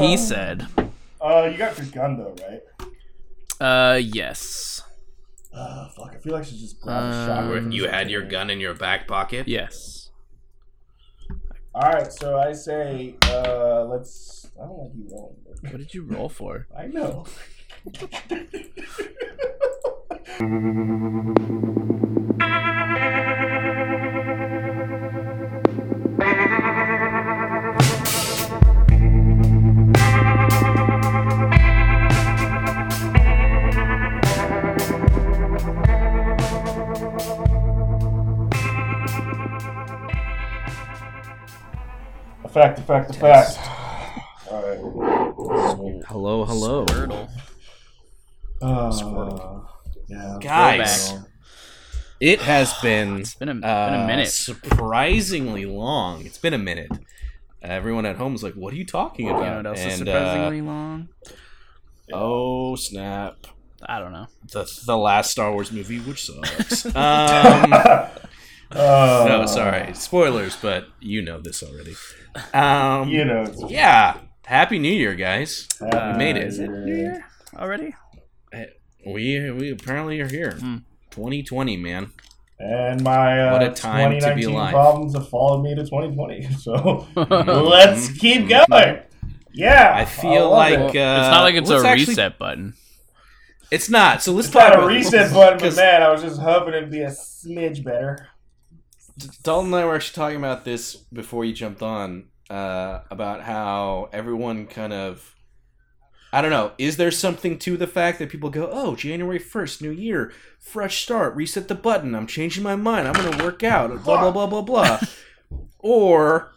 he said. Uh, you got your gun though, right? Uh, yes. Uh, fuck. I feel like I should just grab a Uh, shotgun. You had your gun in your back pocket. Yes. All right, so I say, uh, let's. I don't like you rolling. but- What did you roll for? I know. Effect, effect, effect. All right. Hello, hello, Squirtle. Uh, yeah. guys. It has been It's been a, been uh, a minute. surprisingly long. It's been a minute. everyone at home is like, "What are you talking You about?" know what else is and uh, surprisingly long? oh snap, I don't know. the the last Star Wars movie, which sucks. um, Uh, no, sorry, spoilers, but you know this already. Um, You know. it's- yeah. Happy New Year, guys. Happy made it. New it New Year already? We we apparently are here. Hmm. 2020, man. And my uh, What a time to be alive. problems have followed me to 2020. So let's keep going. Yeah, I feel love like it. uh, it's not like it's a actually- reset button. It's not. So let's it's talk not a reset button, but 'cause man, I was just hoping it'd be a smidge better. Dalton and I were actually talking about this before you jumped on uh, about how everyone kind of. I don't know. Is there something to the fact that people go, "Oh, January first, new year, fresh start, reset the button. I'm changing my mind. I'm going to work out." Blah blah blah blah blah. or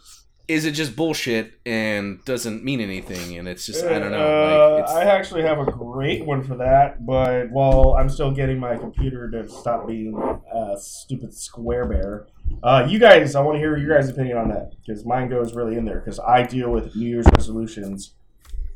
is it just bullshit and doesn't mean anything? And it's just I don't know. Uh, Like, it's, I actually have a great one for that, but while I'm still getting my computer to stop being a stupid square bear. Uh, you guys, I want to hear your guys' opinion on that because mine goes really in there because I deal with New Year's resolutions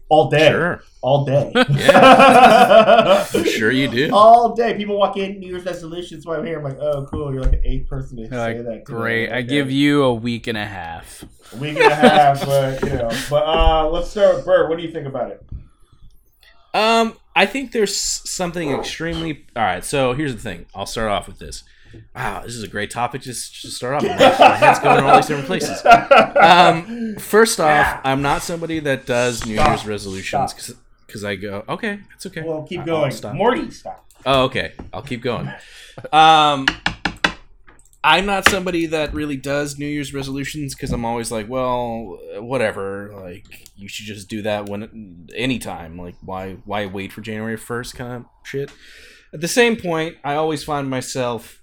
all day, sure, all day, I'm sure you do. all day. People walk in New Year's resolutions. So I'm here. I'm like, oh, cool. You're like the eighth person to say that. great. I Okay. give you a week and a half. a week and a half, but you know. But uh, let's start with Bert. What do you think about it? Um, I think there's something extremely. All right, so here's the thing. I'll start off with this. Wow, this is a great topic. Just to start off, with. my head's going in all these different places. Um, first off, I'm not somebody that does New Stop. Year's resolutions because I go, okay, it's okay. well, keep going. stop. Morty, stop. Oh, okay. I'll keep going. Um, I'm not somebody that really does New Year's resolutions because I'm always like, well, whatever. Like, you should just do that when anytime. Like, why why wait for January first kind of shit. At the same point, I always find myself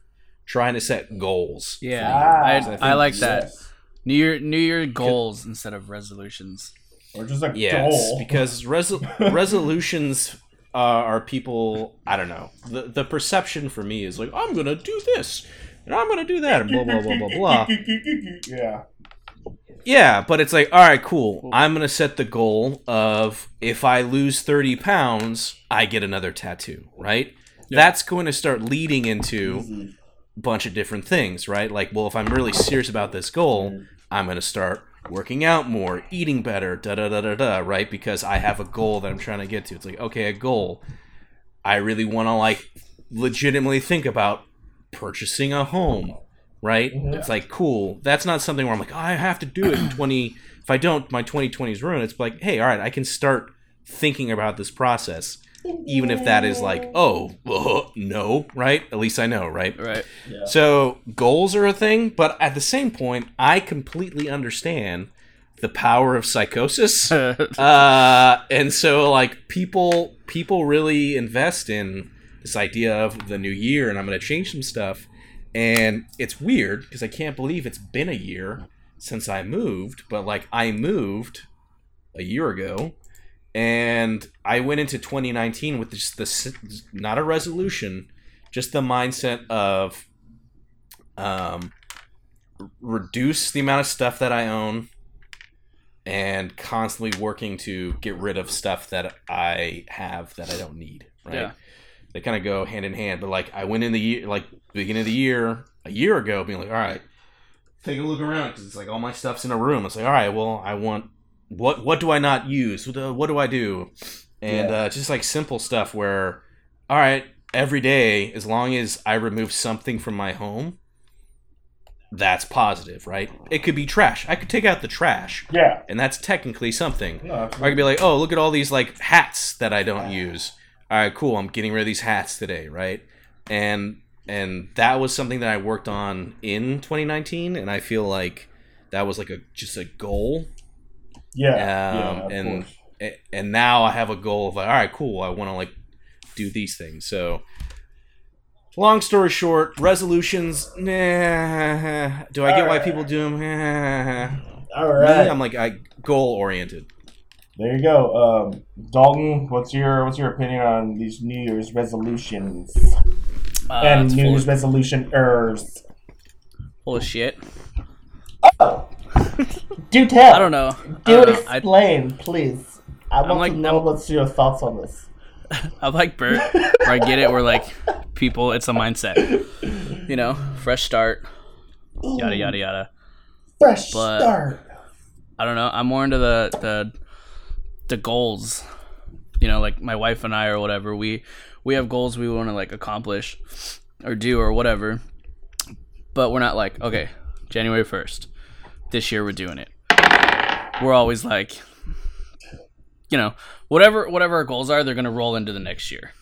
trying to set goals. Yeah, Ah, I, think I like that. Yes. New Year, New Year goals instead of resolutions. Or just a Yes, goal. because resol- resolutions uh, are people. I don't know. The the perception for me is like, I'm gonna do this and I'm gonna do that and blah blah blah blah blah. yeah. Yeah, but it's like, all right, cool. I'm gonna set the goal of if I lose 30 pounds, I get another tattoo, right? That's going to start leading into Easy. a bunch of different things, right? Like, well, if I'm really serious about this goal, I'm gonna start working out more, eating better, da da da da da, right? Because I have a goal that I'm trying to get to. It's like, okay, a goal. I really want to like legitimately think about purchasing a home, right? Mhm. It's like cool. That's not something where I'm like, oh, I have to do it in 20. If I don't, my 2020 is ruined. It's like, hey, all right, I can start thinking about this process, even if that is like, oh, uh, no, right? At least I know, right? Right. Yeah. So goals are a thing, but at the same point, I completely understand the power of psychosis. uh, and so like people people really invest in this idea of the new year and I'm going to change some stuff. And it's weird because I can't believe it's been a year since I moved, but like I moved a year ago and I went into 2019 with just the not a resolution, just the mindset of um, reduce the amount of stuff that I own and constantly working to get rid of stuff that I have that I don't need. Right? Yeah. They kind of go hand in hand. But like I went in the year, like beginning of the year, a year ago, being like, all right, take a look around because it's like all my stuff's in a room. It's like, all right, well, I want what what do I not use? What, do- what do I do? And Yeah. uh, just like simple stuff where, all right, every day, as long as I remove something from my home, that's positive, right? It could be trash. I could take out the trash, Yeah. and that's technically something. No, I could be like, oh, look at all these like hats that I don't use. All right, cool. I'm getting rid of these hats today, right? And and that was something that I worked on in 2019, and I feel like that was like a just a goal. Yeah. Um, yeah, and course. and now I have a goal of like, all right, cool. I want to like do these things. So, long story short, resolutions. Nah. Do I get why people do them? Nah. All Me. I'm like I goal oriented. There you go. Um, Dalton, what's your what's your opinion on these New Year's resolutions Uh, and New Year's resolution ers? full of shit. Oh, do tell. I don't know. I, Do don't know. I, explain, please. I want like- to know I'm- what's your thoughts on this. I'm like Bert, where I get it. Where like people, it's a mindset. You know, fresh start, yada yada yada. Fresh But- start. I don't know. I'm more into the the the goals. You know, like my wife and I or whatever. We we have goals we want to like accomplish or do or whatever. But we're not like, okay, January 1st. This year we're doing it. We're always like you know, whatever whatever our goals are, they're going to roll into the next year.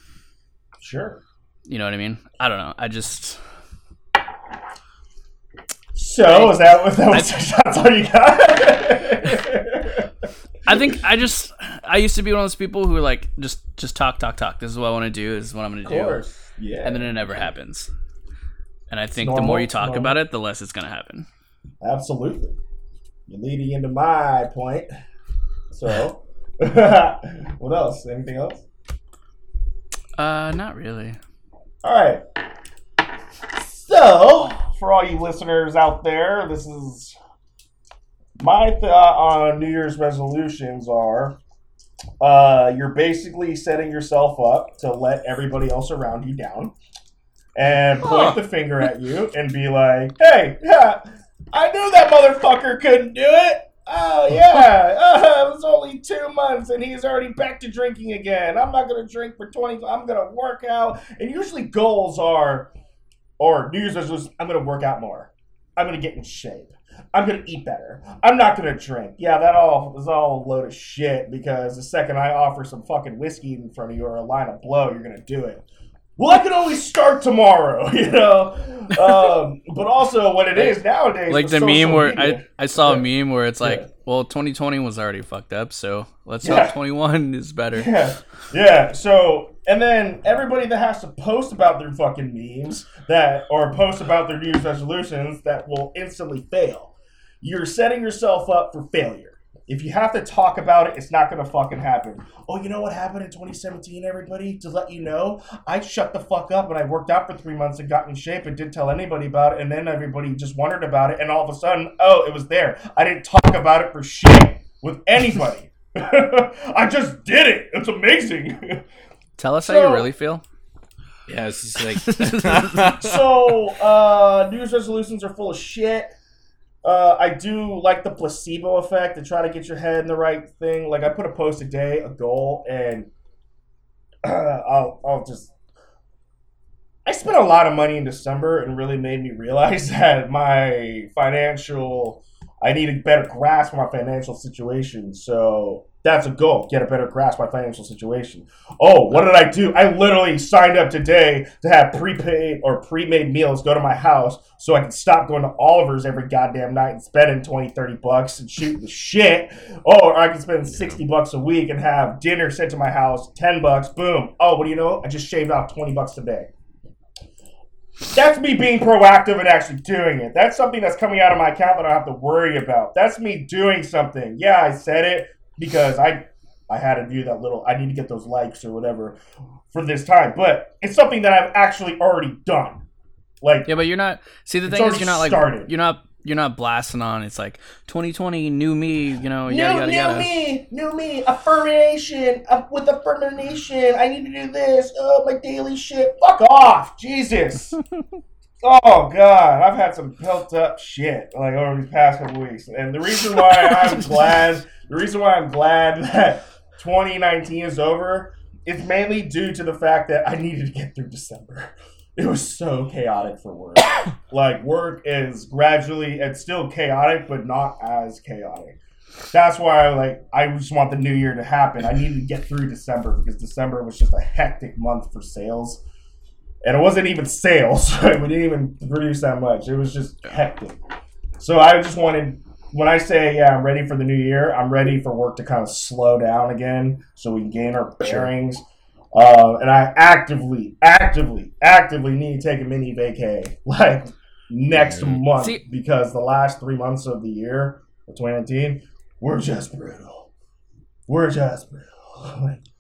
Sure. You know what I mean? I don't know. I just So is that what that was? That's all you got? I think I just I used to be one of those people who like just just talk talk talk. This is what I want to do. This is what I'm going to do. course. Yeah. and then it never happens. And I think the more you talk about it, the less it's gonna happen. Absolutely. You're leading into my point. So, what else? Anything else? Uh, not really. All right. So, for all you listeners out there, this is my thought on New Year's resolutions are uh, you're basically setting yourself up to let everybody else around you down and point Huh. the finger at you and be like, hey, yeah, I knew that motherfucker couldn't do it. Oh, yeah. Uh, it was only two months and he's already back to drinking again. I'm not going to drink for 20. I'm going to work out. And usually goals are, or New Year's resolutions, I'm going to work out more. I'm going to get in shape. I'm going to eat better. I'm not going to drink. Yeah, that all is all a load of shit because the second I offer some fucking whiskey in front of you or a line of blow, you're going to do it. Well, I can only start tomorrow, you know. Um, but also, what it is nowadays, Like the meme where media- I I saw a meme where it's like, Yeah. well, 2020 was already fucked up, so let's Yeah. hope 21 is better. Yeah, yeah. So, and then everybody that has to post about their fucking memes that or post about their New Year's resolutions that will instantly fail. You're setting yourself up for failure. If you have to talk about it, it's not gonna fucking happen. Oh, you know what happened in 2017, everybody? To let you know, I shut the fuck up and I worked out for three months and got in shape and didn't tell anybody about it, and then everybody just wondered about it, and all of a sudden, oh, it was there. I didn't talk about it for shit with anybody. I just did it. It's amazing. Tell us how you really feel. Yeah, it's just like so, uh, New Year's resolutions are full of shit. Uh, I do like the placebo effect to try to get your head in the right thing. Like I put a post a day, a goal, and I'll I'll just. I spent a lot of money in December and really made me realize that my financial I need a better grasp of my financial situation. So that's a goal. Get a better grasp my financial situation. Oh, what did I do? I literally signed up today to have prepaid or pre-made meals go to my house so I can stop going to Oliver's every goddamn night and spending 20, 30 bucks and shooting the shit. Or I can spend 60 bucks a week and have dinner sent to my house, 10 bucks, boom. Oh, what do you know? I just shaved off 20 bucks a day. That's me being proactive and actually doing it. That's something that's coming out of my account that I have to worry about. That's me doing something. Yeah, I said it because I I had to do that little I need to get those likes or whatever for this time. But it's something that I've actually already done. Like Yeah, but you're not. See, the thing is, you're not like started. you're not you're not blasting on. It's like 2020, new me. You know, new, yada yada new yada. me, new me, affirmation. Uh, with affirmation, I need to do this. Oh, my daily shit. Fuck off, Jesus. Oh God, I've had some built up shit like over these past couple weeks, and the reason why I'm glad, the reason why I'm glad that 2019 is over, is mainly due to the fact that I needed to get through December. It was so chaotic for work. like work is gradually, it's still chaotic, but not as chaotic. That's why I like I just want the new year to happen. I needed to get through December because December was just a hectic month for sales. And it wasn't even sales. we didn't even produce that much. It was just hectic. So I just wanted when I say yeah, I'm ready for the new year, I'm ready for work to kind of slow down again so we can gain our bearings. Uh, and I actively, actively, actively need to take a mini vacay like next month See- because the last three months of the year of 2019 were just brutal. We're just brutal.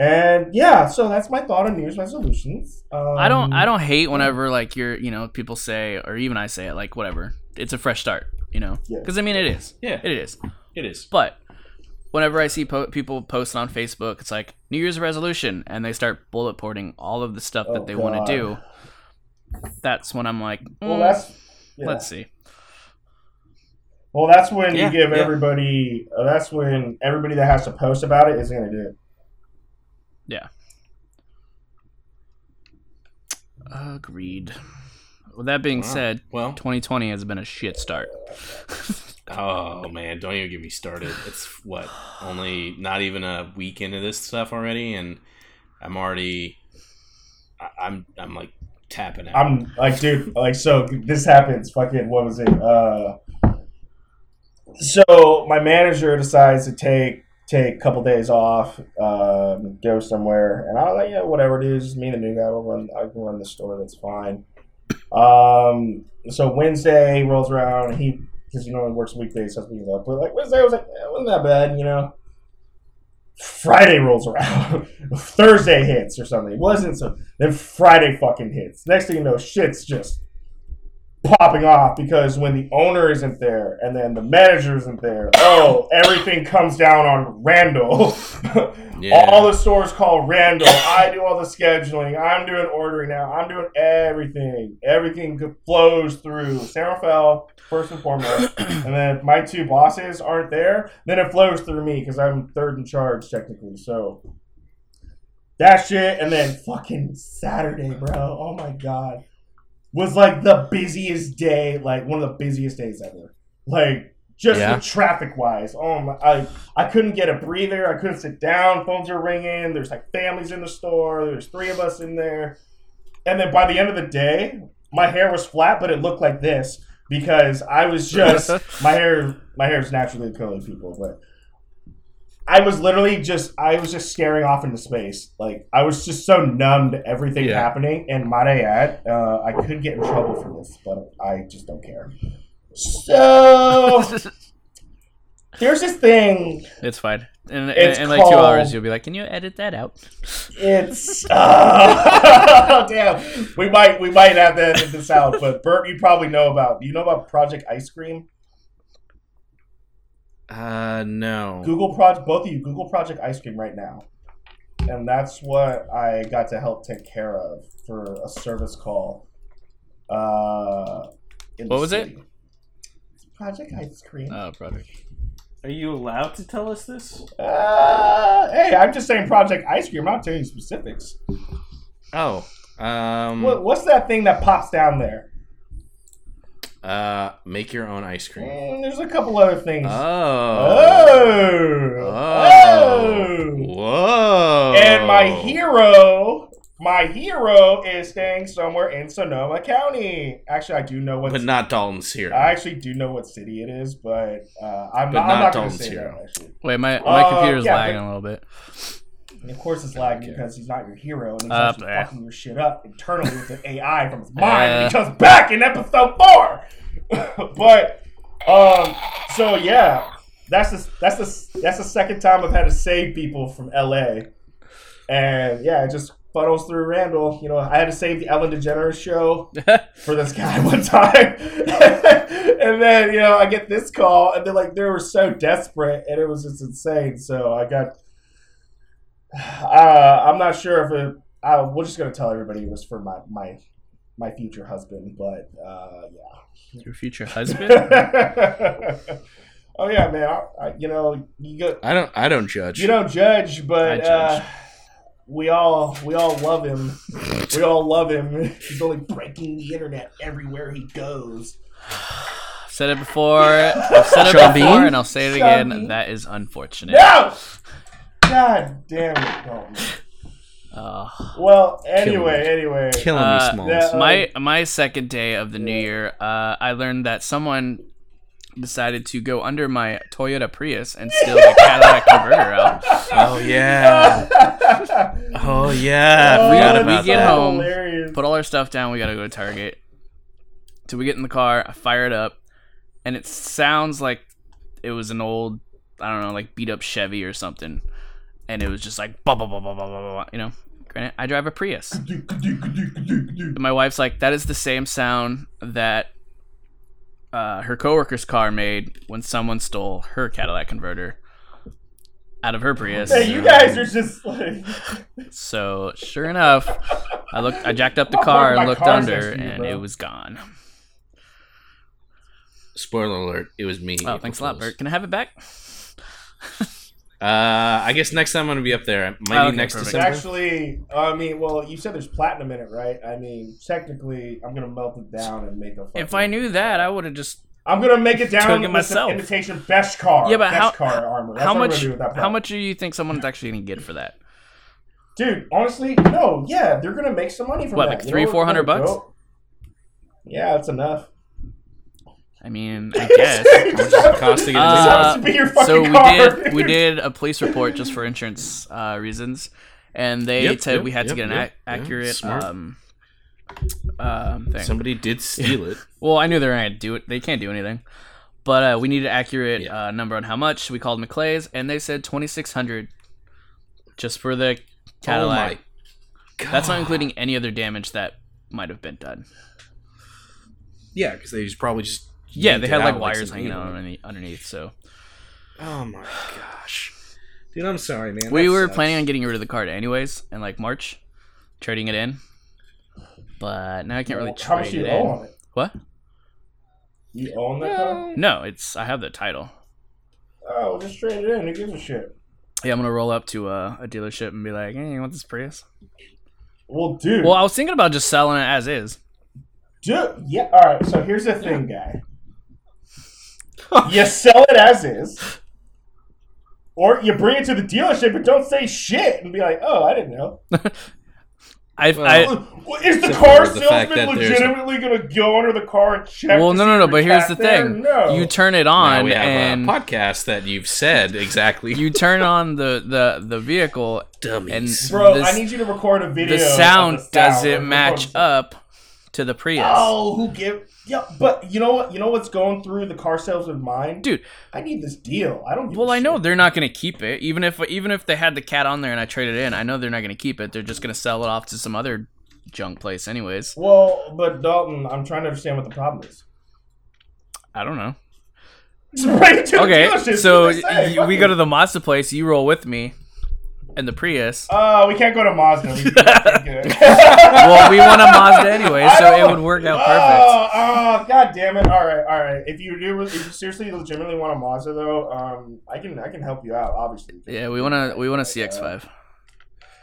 And yeah, so that's my thought on New Year's resolutions. Um, I don't I don't hate whenever like you're you know people say or even I say it like whatever it's a fresh start you know Yeah. because I mean it is Yeah, it is it is. but whenever I see po- people posting on Facebook it's like New Year's resolution and they start bullet pointing all of the stuff Oh, that they want to do that's when I'm like Well, mm, that's yeah. let's see well, that's when Yeah, you give yeah. everybody. Uh, that's when everybody that has to post about it isn't going to do it. Agreed with that being Wow. said Well, 2020 has been a shit start oh man, don't even get me started. It's what only not even a week into this stuff already, and I'm already, I, I'm I'm like tapping out. I'm like, dude, like, so this happens. Fucking, what was it? Uh, so my manager decides to take take a couple days off, um, go somewhere, and I was like, yeah, whatever it is, me and the new guy will run. I can run the store. That's fine. Um, so Wednesday rolls around, and he because he normally works weekdays, so he's up. But like Wednesday, I was like, eh, wasn't that bad, you know. Friday rolls around, Thursday hits or something. It wasn't so. Then Friday fucking hits. Next thing you know, shit's just popping off because when the owner isn't there and then the manager isn't there, oh, everything comes down on Randall. Yeah. All the stores call Randall. I do all the scheduling. I'm doing ordering now. I'm doing everything. Everything flows through San Rafael first and foremost, and then if my two bosses aren't there, then it flows through me because I'm third in charge technically. So that shit, and then fucking Saturday, bro. Oh my god, was like the busiest day, like one of the busiest days ever. Like just Yeah. traffic wise. Oh my, I I couldn't get a breather. I couldn't sit down. Phones are ringing. There's like families in the store. There's three of us in there, and then by the end of the day, my hair was flat, but it looked like this because I was just my hair. My hair is naturally curly, people, but. I was literally just I was just staring off into space. Like I was just so numb to everything Yeah. happening. And might I add, uh, I could get in trouble for this, but I just don't care. So there's this thing. it's fine in, in, It's in like two hours you'll be like can you edit that out It's uh, damn. We might we might have to edit this out, but Bert, you probably know about. Do you know about Project Ice Cream? Uh, no. Google Project. Both of you Google Project Ice Cream right now, and that's what I got to help take care of for a service call. Uh, What was it? Project Ice Cream. oh brother Are you allowed to tell us this? Uh, hey, I'm just saying Project Ice Cream. I'm not telling you specifics. Oh, um, What, what's that thing that pops down there? Uh, make your own ice cream. Mm, there's a couple other things. Oh. Oh. Oh. Oh. Whoa. And my hero, my hero is staying somewhere in Sonoma County. Actually, I do know what. But not Dalton's here. I actually do know what city it is, but uh, I'm But not. I'm not not going to Dalton's say hero. that. Wait my my Uh, computer's yeah, lagging but- a little bit and of course it's lagging because he's not your hero and he's Uh, actually fucking your shit up internally with the AI from his mind. and Eh. he comes back in episode four. but um, so yeah, that's the that's the that's the second time I've had to save people from LA, and yeah, it just funnels through Randall. You know, I had to save the Ellen DeGeneres show for this guy one time, and then you know I get this call, and they're like they were so desperate, and it was just insane. So I got. Uh, I'm not sure if it. I, we're just gonna tell everybody it was for my my my future husband, but uh, Your future husband? oh yeah, man. I, I, you know, you go, I don't. I don't judge. you don't judge, but I judge. Uh, we all we all love him. we all love him. He's only breaking the internet everywhere he goes. I've said it before. I've said it Sean before, Bean? and I'll say it Sean again. Bean? That is unfortunate. No. God damn it, Dalton. Uh, Well, anyway, me. anyway. Killing Uh, me, Smalls. yeah. my my second day of the new year, uh, I learned that someone decided to go under my Toyota Prius and steal the Cadillac converter out. oh yeah. Oh yeah. I Oh, forgot we about get that. home. Hilarious. Put all our stuff down. We gotta go to Target. So we get in the car. I fire it up, and it sounds like it was an old, I don't know, like beat up Chevy or something. And it was just like, blah, blah, blah, blah, blah, blah, blah, you know. Granted, I drive a Prius. And my wife's like, that is the same sound that uh, her coworker's car made when someone stole her Cadillac converter out of her Prius. Hey, you guys are just like. So sure enough, I looked, I jacked up the I'll car park my and looked cars under, next to you, and bro. it was gone. Spoiler alert: It was me. Oh, April thanks a lot, Fools. Bert. Can I have it back? Uh, I guess next time I'm gonna be up there. Maybe Oh, okay, next perfect. December. Actually, I mean, well, you said there's platinum in it, right? I mean, technically, I'm gonna melt it down and make a. If I knew that, I would have just. I'm gonna make it down Took it myself. some imitation best car. Yeah, but best how car armor. That's how much? do that How much do you think someone's actually gonna get for that? Dude, honestly, no. Yeah, they're gonna make some money from What, that. like three, know 400 bucks? dope. Yeah, that's enough. I mean, I guess. Just have- cost to get Uh, to be your fucking so we car. did we did a police report just for insurance uh, reasons, and they Yep, said yep, we had to yep, get an yep, ac- accurate smart. um, um thing. Somebody did steal it. Well, I knew they were gonna do it. They can't do anything, but uh, we needed accurate Yeah. uh, number on how much. We called McClay's, and they said twenty six hundred, just for the Cadillac. Oh. That's not including any other damage that might have been done. Yeah, because they just probably just. Yeah, they had like wires hanging out underneath. underneath so Oh my gosh, dude, I'm sorry, man. we That were sucks. planning on getting rid of the card anyways in like March, trading it in. But now I can't really How much trade you it in. on it? What? You own that uh, car? No, it's I have the title. Oh, well, just trade it in. Who gives a shit? Yeah, I'm gonna roll up to a, a dealership and be like, "Hey, you want this Prius?" Well, dude. Well, I was thinking about just selling it as is. Dude, yeah. All right. So here's the thing, guy. you sell it as is, or you bring it to the dealership and don't say shit and be like, "Oh, I didn't know." I, Well, I Is the car for the salesman legitimately going to go under the car and check? well, no, no, no. But here's the there? thing: No. you turn it Now on we have and a podcast that you've said exactly. you turn on the the the vehicle, dummies. and Bro, this- I need you to record a video. the sound the sound doesn't match car. up to the Prius. Oh, who give? Yeah, but you know what? You know what's going through the car salesman's mind, Dude. I need this deal. I don't. Well, I know they're not gonna keep it, even if even if they had the cat on there and I traded it in. I know they're not gonna keep it. They're just gonna sell it off to some other junk place, anyways. Well, but Dalton, I'm trying to understand what the problem is. I don't know. Just bring it to Okay, so see what they say. y- we go to the Mazda place. You roll with me, in the Prius. Uh, we can't go to Mazda. We well, we want a Mazda anyway, so it would work out perfect. Oh, oh, god damn it! All right, all right. If you do, if you seriously, legitimately want a Mazda, though, um, I can, I can help you out. Obviously. Yeah, we want to we want a CX5.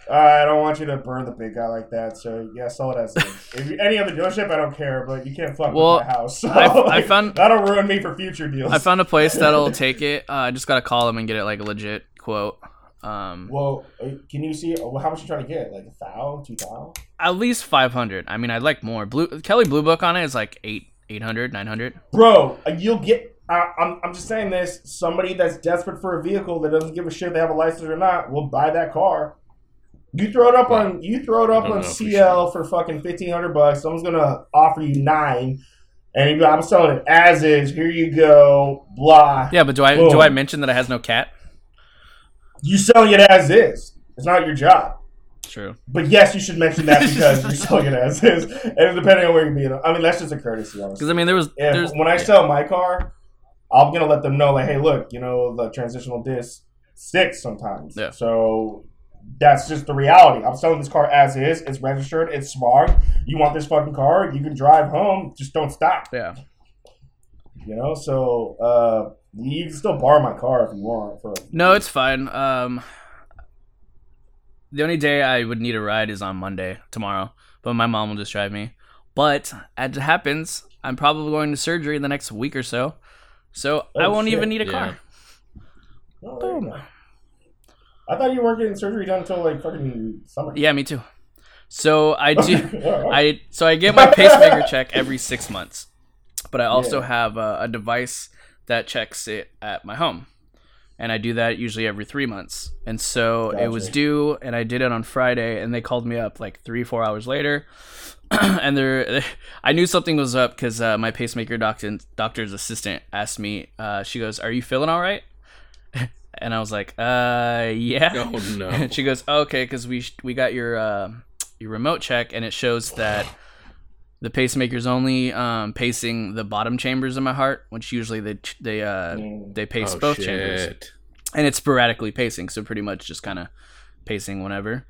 Uh, I don't want you to burn the big guy like that. So yeah, sell it as is. if you, any other dealership, I don't care, but you can't fuck Well, with my house. So, I- I found- that'll ruin me for future deals. I found a place that'll take it. Uh, I just gotta call them and get it like a legit quote. Um, Well, can you see uh, how much you trying to get? Like a thou, two thou? at least 500. I mean, I'd like more. Blue Kelley Blue Book on it is like eight 800, 900. Bro, uh, you'll get. I I'm, I'm just saying this. Somebody that's desperate for a vehicle that doesn't give a shit if they have a license or not will buy that car. You throw it up on you throw it up on know CL for fucking fifteen hundred bucks. Someone's gonna offer you nine, and you go, I'm selling it as is. Here you go. Blah. Yeah, but do I Boom. do I mention that it has no cat? You selling it as is. It's not your job. True. But yes, you should mention that because you're selling it as is, and depending on where you're being. I mean, that's just a courtesy. Because I mean, there was if when I yeah. sell my car, I'm gonna let them know like, hey, look, you know, the transitional disc sticks sometimes. Yeah. So that's just the reality. I'm selling this car as is. It's registered. It's smart. You want this fucking car? You can drive home. Just don't stop. Yeah. You know. So uh, you can still borrow my car if you want. For No, it's fine. Um, the only day I would need a ride is on Monday tomorrow, but my mom will just drive me. But as it happens, I'm probably going to surgery in the next week or so, so I Oh, won't shit. even need a Yeah. car. Oh, Boom. I thought you weren't getting surgery done until like fucking summer. Yeah, me too. So I do. I so I get my pacemaker check every six months, but I also Yeah. have a, a device that checks it at my home, and I do that usually every three months. And so it was due, and I did it on Friday, and they called me up like three four hours later, and they're I knew something was up because uh, my pacemaker doctor doctor's assistant asked me. Uh, she goes, "Are you feeling all right?" And I was like, "Uh, yeah." Oh no. And she goes, oh, "Okay, because we sh- we got your uh, your remote check, and it shows that the pacemaker's only um, pacing the bottom chambers of my heart, which usually they they uh, Mm. they pace Oh, both chambers, and it's sporadically pacing, so pretty much just kind of pacing whenever."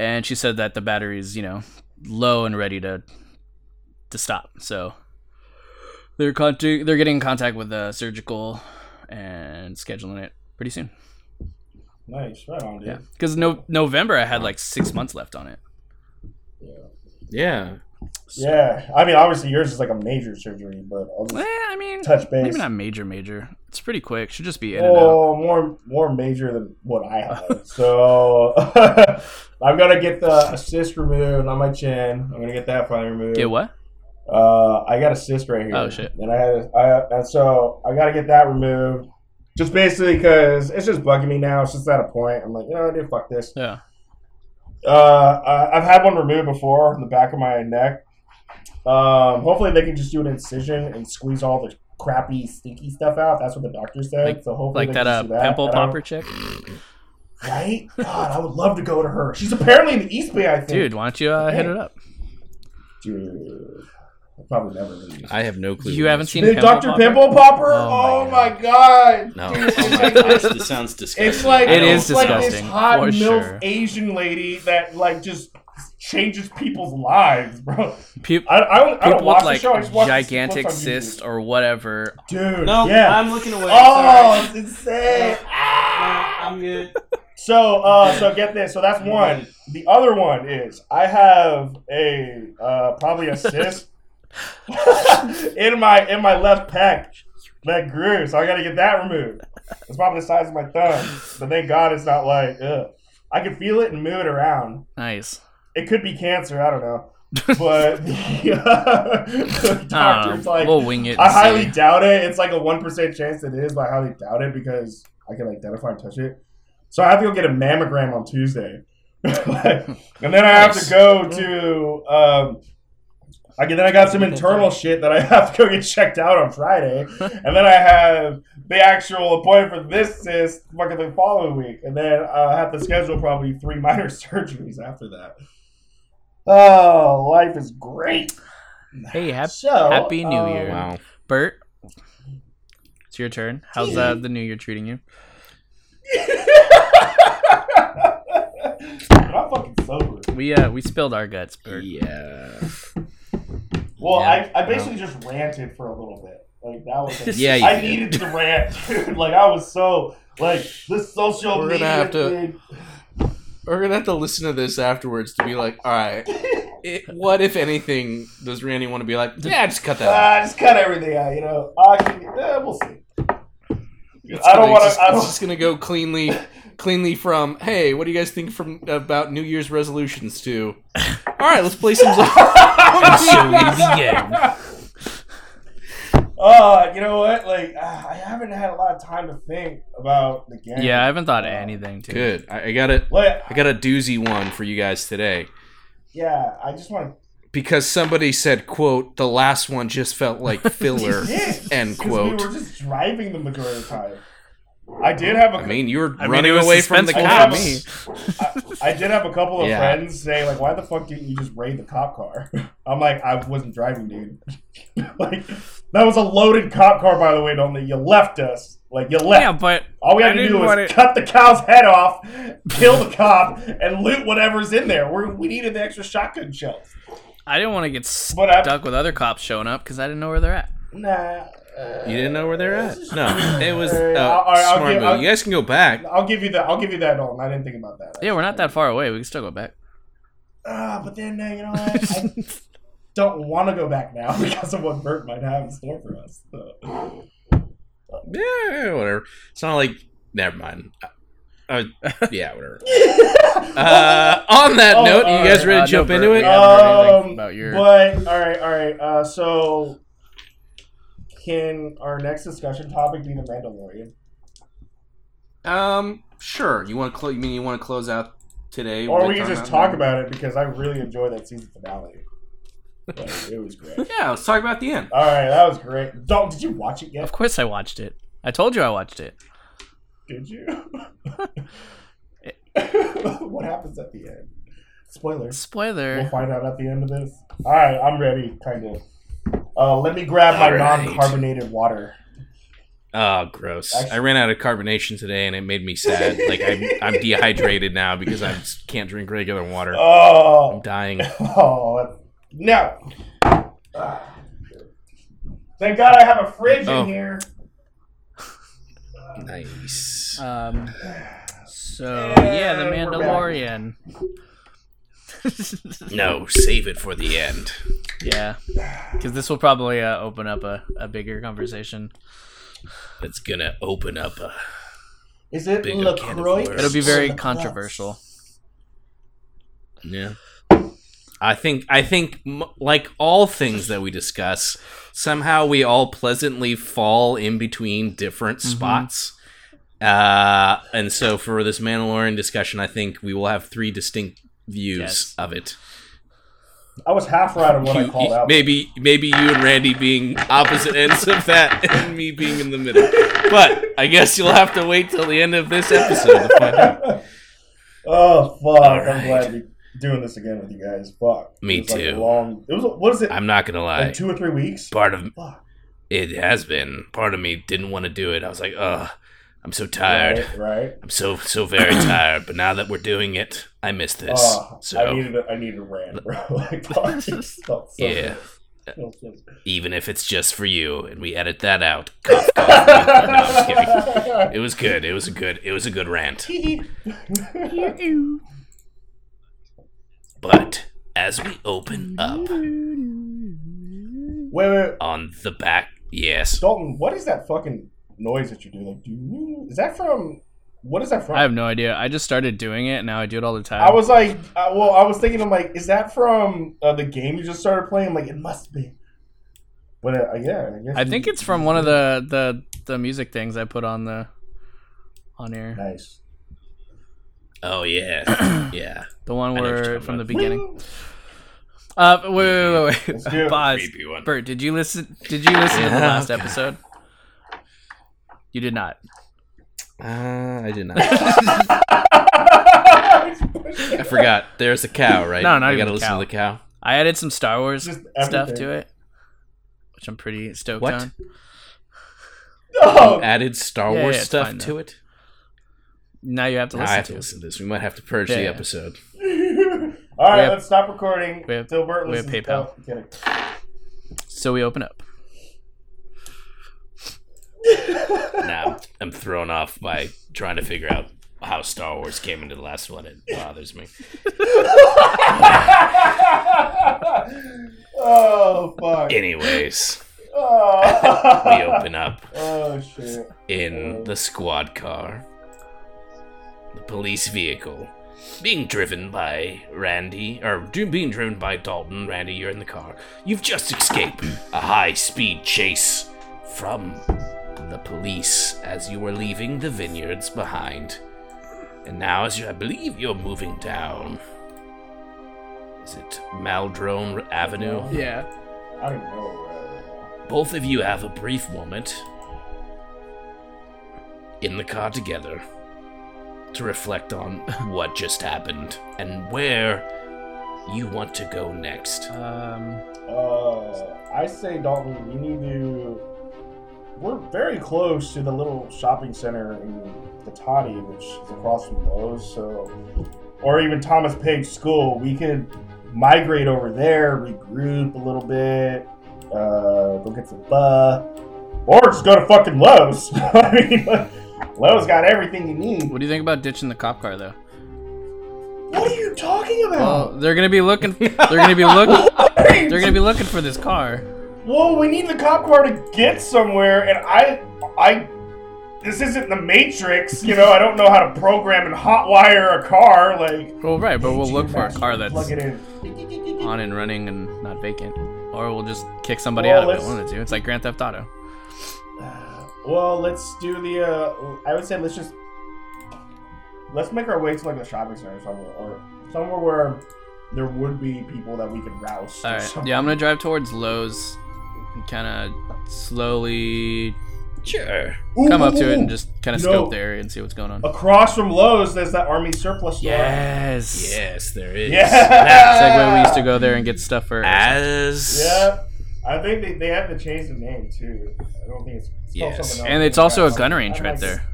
And she said that the battery's you know low and ready to to stop, so they're con- they're getting in contact with the surgical and scheduling it pretty soon. Nice, right on, dude. Yeah, because no November I had like six months left on it. Yeah. Yeah, I mean, obviously yours is like a major surgery, but I'll Eh, just I mean, touch base. maybe not major, major. It's pretty quick. Should just be in and out. Oh, more more major than what I have. so I'm gonna get the cyst removed on my chin. I'm gonna get that finally removed. Get what? Uh, I got a cyst right here. Oh, shit. And I had, I and so I got to get that removed. Just basically because it's just bugging me now. It's just at a point. I'm like, you know, dude, fuck this. Yeah. Uh, uh, I've had one removed before in the back of my neck. Um, hopefully they can just do an incision and squeeze all the crappy, stinky stuff out. That's what the doctor said. Like- so hopefully Like they that can uh, that. pimple And I don't- popper chick, Right? God, I would love to go to her. She's apparently in the East Bay. I think. dude. Why don't you uh, hit it up? Dude, probably never. Really I have no clue. You haven't seen The Dr. Popper? Pimple Popper? Oh Oh, my my god. No. Dude, Oh my it's, gosh, this sounds disgusting. it's like it's is like this hot for milf sure. Asian lady that like just changes people's lives, bro. Pe- I, I don't, I don't people watch with the like show. I just gigantic clips cyst or whatever. Dude, No, yeah. I'm looking away. oh, it's insane. No, I'm good. So, uh, so get this. So that's one. The other one is I have a uh, probably a cyst in my in my left pec that grew. So I got to get that removed. It's probably the size of my thumb, but thank God it's not like. Ugh. I can feel it and move it around. Nice. It could be cancer. I don't know, but the, uh, the doctor's like. we'll wing it. I highly see. doubt it. It's like a one percent chance it is, but I highly doubt it because I can identify and touch it. So I have to go get a mammogram on Tuesday, and then I have to go to. Um, I then I got some internal shit that I have to go get checked out on Friday, and then I have the actual appointment for this cyst fucking the following week, and then I have to schedule probably three minor surgeries after that. Oh, life is great. Hey, hap- So, Happy New um, Year. Wow. Bert. It's your turn. How's uh, the new year treating you? I'm fucking sober. We uh we spilled our guts, Bert. Yeah. Well, Yeah. I, I basically just ranted for a little bit. Like that was. Yeah, you I did. needed to rant, dude. Like I was so like this social We're gonna media have to- thing. We're gonna have to listen to this afterwards to be like, all right, it, what if anything does Randy want to be like? Yeah, just cut that out. Ah, just cut everything out. You know, I can, eh, we'll see. It's I don't want to. I'm just gonna go cleanly, cleanly from. Hey, what do you guys think from about New Year's resolutions? To, all right, let's play some. So we begin. Uh, you know what? Like, uh, I haven't had a lot of time to think about the game. Yeah, I haven't thought of Uh, anything. Too. Good. I, I got it. Like, I got a doozy one for you guys today yeah, I just want because somebody said, "quote The last one just felt like filler." to. End quote. we were just driving the majority of the time. I did have a. I mean, you were I running it was away from the cops. me. I, I did have a couple of Yeah. friends say like, "Why the fuck didn't you just raid the cop car?" I'm like, I wasn't driving, dude. like, That was a loaded cop car, by the way, Dalton. You left us. Like you left. Yeah, but All we I had to do was want it- cut the cow's head off, kill the cop, and loot whatever's in there. We're, we needed the extra shotgun shells. I didn't want to get But I- stuck with other cops showing up because I didn't know where they're at. Nah. Uh, You didn't know where they're at? No, it was uh, Alright, I'll- I'll smart give- move. I'll- You guys can go back. I'll give you that. I'll give you that, Dalton. I didn't think about that. Yeah, we're not that far away. We can still go back. Ah, but then uh, you know what? I don't want to go back now because of what Bert might have in store for us. So. Yeah, whatever. It's not like. Never mind. Uh, yeah, whatever. Uh, on that Oh, note, you alright. guys ready Uh, to jump no, into Bert, it? we haven't heard anything Um, about your- But all right, all right. Uh, so, can our next discussion topic be the Mandalorian, Um, sure. You want to close? You mean you want to close out today? or with we can just talk one? about it because I really enjoyed that season finale. Like, it was great. Yeah, let's talk about the end. All right, that was great. Dalton, did you watch it yet? Of course, I watched it. I told you I watched it. Did you? what happens at the end? Spoiler. Spoiler. We'll find out at the end of this. All right, I'm ready. Kind of. Uh, let me grab my All right. non-carbonated water. Oh, gross! Actually- I ran out of carbonation today, and it made me sad. like I'm, I'm dehydrated now because I can't drink regular water. Oh, I'm dying. oh, no. Ah. Thank God I have a fridge Oh. in here. Nice. Um. So And yeah, the we're back. Mandalorian. No, save it for the end. Yeah, because this will probably uh, open up a, a bigger conversation. It's gonna open up a. Is it LaCroix? Can of It'll be very LaCroix? controversial. Yeah. I think I think m- like all things that we discuss, somehow we all pleasantly fall in between different Mm-hmm. spots. Uh, and so for this Mandalorian discussion, I think we will have three distinct views Yes. of it. I was half right on what I called you- out. maybe maybe you and Randy being opposite ends of that, and me being in the middle. But I guess you'll have to wait till the end of this episode to find out. oh fuck! I'm glad to be doing this again with you guys. Fuck. Me it was like too. long. It was. What is it? I'm not gonna lie. like two or three weeks. Part of Fuck. it has been. Part of me didn't want to do it. I was like, ugh, I'm so tired. Right. right. I'm so so very tired. But now that we're doing it, I miss this. Oh, so I needed. A, I needed a rant, bro. like, fuck. It felt so Yeah. so even if it's just for you, and we edit that out. Cough, cough. no. It was good. It was a good. It was a good rant. But as we open up Wait, wait, on the back, yes, Dalton. What is that fucking noise that you're doing? Like, do you, is that from? What is that from? I have no idea. I just started doing it. and Now I do it all the time. I was like, uh, well, I was thinking, I'm like, is that from uh, the game you just started playing? I'm like, it must be. But uh, yeah, I guess. I you- think it's from one of the the the music things I put on the on here. Nice. oh yeah, yeah. The one I know what you're where talking from the beginning. Uh, wait, wait, wait, Let's do wait. it. Pause. Bert, did you listen? Did you listen to the last episode? You did not. Uh, I did not. I I forgot. There's a cow, right? No, not I even gotta listen cow. to the cow. I added some Star Wars stuff to it, which I'm pretty stoked What? on. No. Added Star Yeah, Wars yeah, it's stuff fine, to though. it. Now you have to Now listen I have to. to it. listen to this. We might have to purge Yeah, the yeah. episode. All right, have- let's stop recording. we have- Till Bert we have listens. PayPal. Oh, I'm. So we open up. Now I'm thrown off by trying to figure out how Star Wars came into the last one. It bothers me. oh fuck. Anyways, Oh. we open up Oh shit. in oh. the squad car, the police vehicle, being driven by Randy, or being driven by Dalton. Randy, you're in the car. You've just escaped a high speed chase from the police as you were leaving the vineyards behind. And now, as you, I believe you're moving down. Is it Maldrone Avenue? Yeah. I don't know. uh, Both of you have a brief moment in the car together to reflect on what just happened and where you want to go next? Um, Uh, I say, Dalton, you need to. We're very close to the little shopping center in Cotati, which is across from Lowe's. So, or even Thomas Page School. We could migrate over there, regroup a little bit, uh, go get some pho, or just go to fucking Lowe's. I mean, Lowe's got everything you need. what do you think about ditching the cop car though? What are you talking Well, about? they're gonna be looking. They're gonna be looking. They're gonna be looking for this car. Well, we need the cop car to get somewhere, and I, I, this isn't the Matrix, you know. I don't know how to program and hotwire a car. Like, Well, right, but we'll look for a car that's plug it in. on and running and not vacant, or we'll just kick somebody Well, out of it. let's- One of the two. It's like Grand Theft Auto. Well, let's do the. Uh, I would say let's just let's make our way to like the shopping center somewhere, or somewhere where there would be people that we could rouse. All right. something. Yeah, I'm gonna drive towards Lowe's and kind of slowly Sure. Ooh, come up ooh, to it and just kind of scope know- the area and see what's going on. Across from Lowe's, there's that army surplus store. Yes. Yes, there is. Yeah. Segway. We used to go there and get stuff for. As Yeah. I think they, they have to change the name too. I don't think it's, it's called Yes. something. And it's also a gun I range like- right there.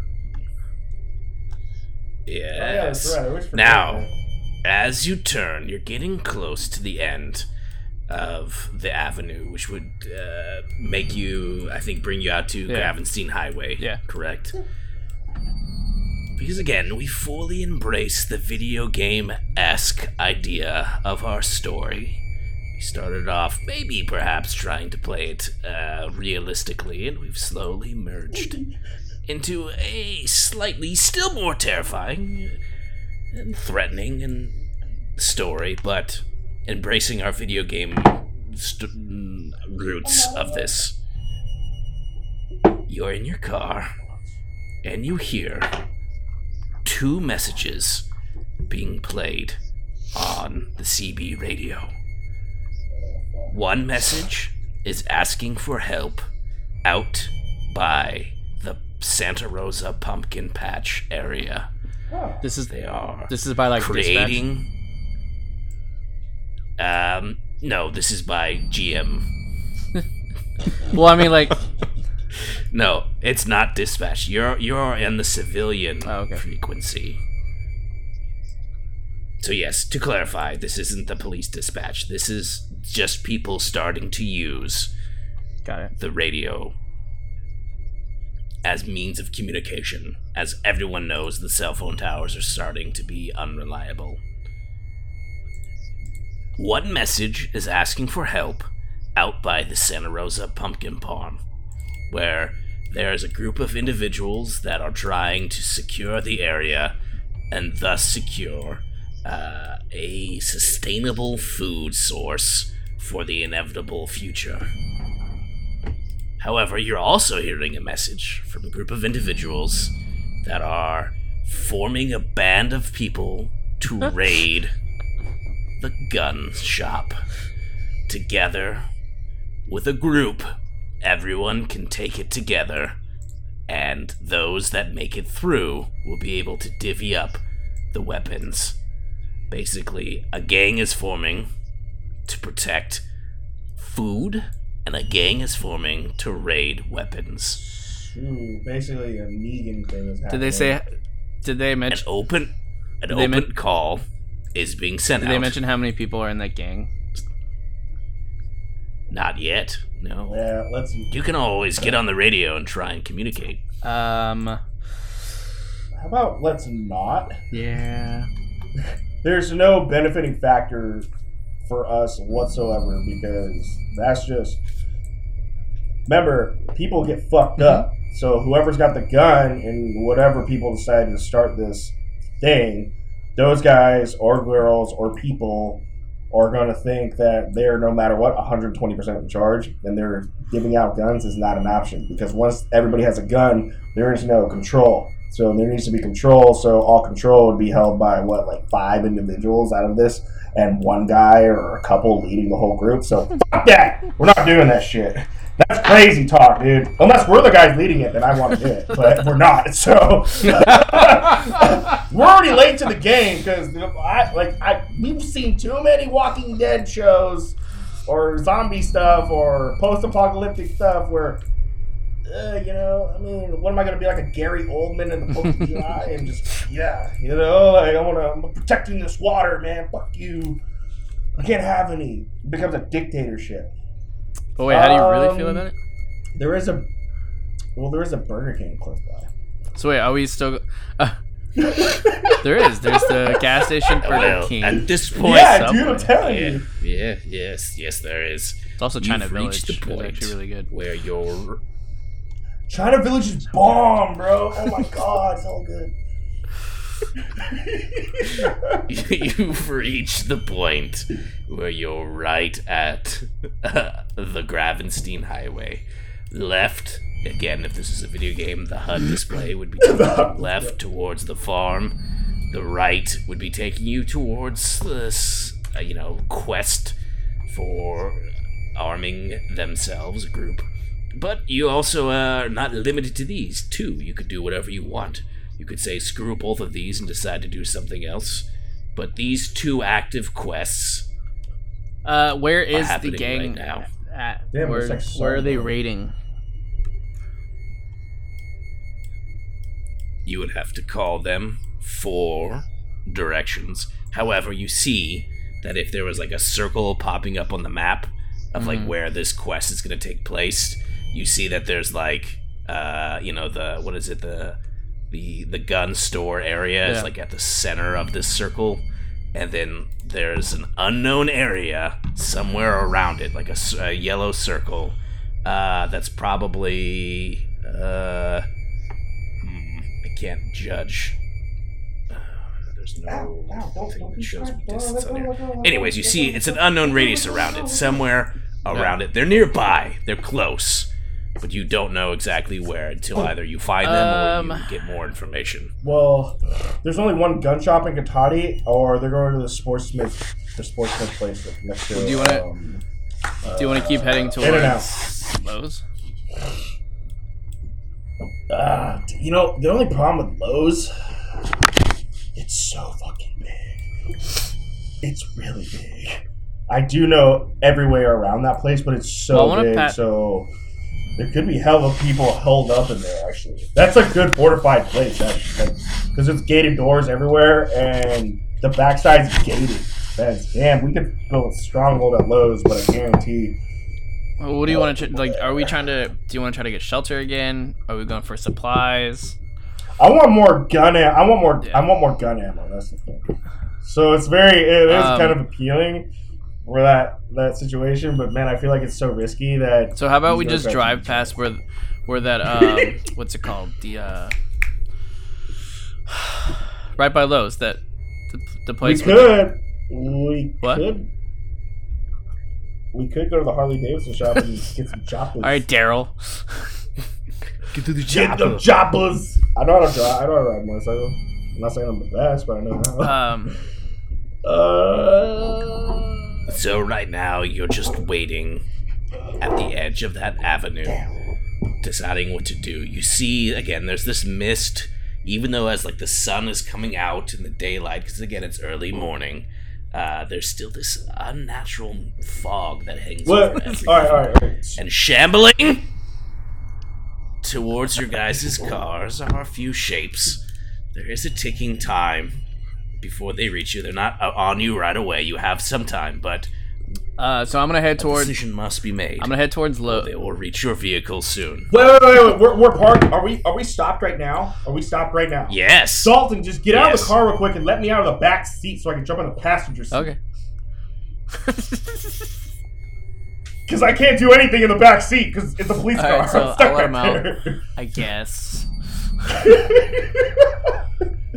Oh, yeah, that's yes. right. I always forget Now, as you turn, you're getting close to the end of the avenue, which would uh, make you, I think, bring you out to Yeah. Gravenstein Highway. Yeah. Correct? Because again, we fully embrace the video game esque idea of our story. We started off maybe perhaps trying to play it uh, realistically, and we've slowly merged into a slightly still more terrifying and threatening and story, but embracing our video game st- mm, roots of this. You're in your car, and you hear two messages being played on the CB radio. One message is asking for help out by the Santa Rosa pumpkin patch area. Huh. This is They are this is by like dispatch. Um, no, this is by GM. Well, I mean, like No, it's not dispatch. You're you're in the civilian Oh, okay. frequency. So yes, to clarify, this isn't the police dispatch. This is just people starting to use got it. the radio as means of communication. As everyone knows, the cell phone towers are starting to be unreliable. One message is asking for help out by the Santa Rosa pumpkin farm, where there is a group of individuals that are trying to secure the area and thus secure uh, a sustainable food source for the inevitable future. However, you're also hearing a message from a group of individuals that are forming a band of people to raid the gun shop. Together with a group, everyone can take it together, and those that make it through will be able to divvy up the weapons. Basically, a gang is forming to protect food, and a gang is forming to raid weapons. Ooh, basically a Negan thing is happening. Did they say? Did they mention An open, an Did they open men- call is being sent Did out. they mention how many people are in that gang? Not yet. No. Yeah, let's. You can always get on the radio and try and communicate. Um. How about let's not? Yeah. There's no benefiting factor for us whatsoever because that's just. Remember, people get fucked up. So whoever's got the gun and whatever people decide to start this thing, those guys or girls or people are going to think that they're no matter what 120% in charge and they're giving out guns is not an option because once everybody has a gun there is no control so there needs to be control so all control would be held by what like five individuals out of this and one guy or a couple leading the whole group. So fuck that. We're not doing that shit. That's crazy talk, dude. Unless we're the guys leading it, then I want to do it, but we're not. So we're already late to the game because I like I we've seen too many Walking Dead shows or zombie stuff or post-apocalyptic stuff where. Uh, you know, I mean, what am I gonna be like a Gary Oldman in the post Eli and just yeah, you know, like I wanna I'm protecting this water, man. Fuck you. I can't have any. It becomes a dictatorship. But wait, how do you really feel Um, about it? There is a well, there is a Burger King close by. So wait, are we still? Uh, there is. There's the gas station Burger Well, King. at this point, yeah, Subway. dude, I'm telling yeah, you. yeah, yes, yes, there is. It's also China You've Village. reached the It's point actually really good. where your China Village is bomb, bro. Oh my god, so good. you've reached the point where you're right at uh, the Gravenstein Highway. Left, again, if this is a video game, the HUD display would be taking you left towards the farm. The right would be taking you towards this, uh, you know, quest for arming themselves, group. But you also are not limited to these, too. You could do whatever you want. You could say screw both of these and decide to do something else. But these two active quests Uh, where are the happening gang right now. at? Damn, where, like so where are they raiding? You would have to call them for directions. However, you see that if there was like a circle popping up on the map of like Mhm. where this quest is going to take place, you see that there's like uh you know the what is it the the the gun store area is like at the center of this circle and then there's an unknown area somewhere around it like a yellow circle uh that's probably uh hmm, I can't judge Uh, there's no thing that shows me distance on Anyways, you see it's an unknown radius around it. Somewhere around it. They're nearby. They're close. But you don't know exactly where until either you find them or Um, you get more information. Well, there's only one gun shop in Cotati, or they're going to the sportsmith, the sportsmith place that's next to. Do you wanna- um, Do you want to keep heading In and out. towards Lowe's? Ah, you know, the only problem with Lowe's, it's so fucking big. It's really big. I do know every way around that place, but it's so Well, I big, pat- so there could be hell of people held up in there. Actually, that's a good fortified place, because it's gated doors everywhere, and the backside's gated. That's damn. We could build a stronghold at Lowe's, but I guarantee. Well, What do you want to like? Are we trying to? Do you want to try to get shelter again? Are we going for supplies? I want more gun. Am- I want more. Yeah. I want more gun ammo. That's the thing. So it's very. It is Um, kind of appealing for that that situation, but man, I feel like it's so risky that. So how about we just drive past where, where that um, what's it called? The uh, right by Lowe's. That the, the We place. with- could. We What? could. We could go to the Harley Davidson shop and get some choppers. All right, Daryl. Get to the Get them choppers. I know how to drive. I know how to ride a motorcycle. I'm not saying I'm the best, but I know how. Um, Uh, So right now you're just waiting at the edge of that avenue, deciding what to do. You see again, there's this mist. Even though as like the sun is coming out in the daylight, because again it's early morning, uh, there's still this unnatural fog that hangs what? over All right, all right, all right. And shambling towards your guys' cars are a few shapes. There is a ticking time before they reach you. They're not uh, on you right away. You have some time, but uh, so I'm gonna head a towards. decision must be made. I'm gonna head towards They will reach your vehicle soon. Wait, wait, wait, wait. We're, we're parked. Are we? Are we stopped right now? Are we stopped right now? Yes. Salton, just get out of the car real quick and let me out of the back seat so I can jump in the passenger seat. Okay. Because I can't do anything in the back seat because it's a police All car. right, so I'm stuck I'll let him out. I guess.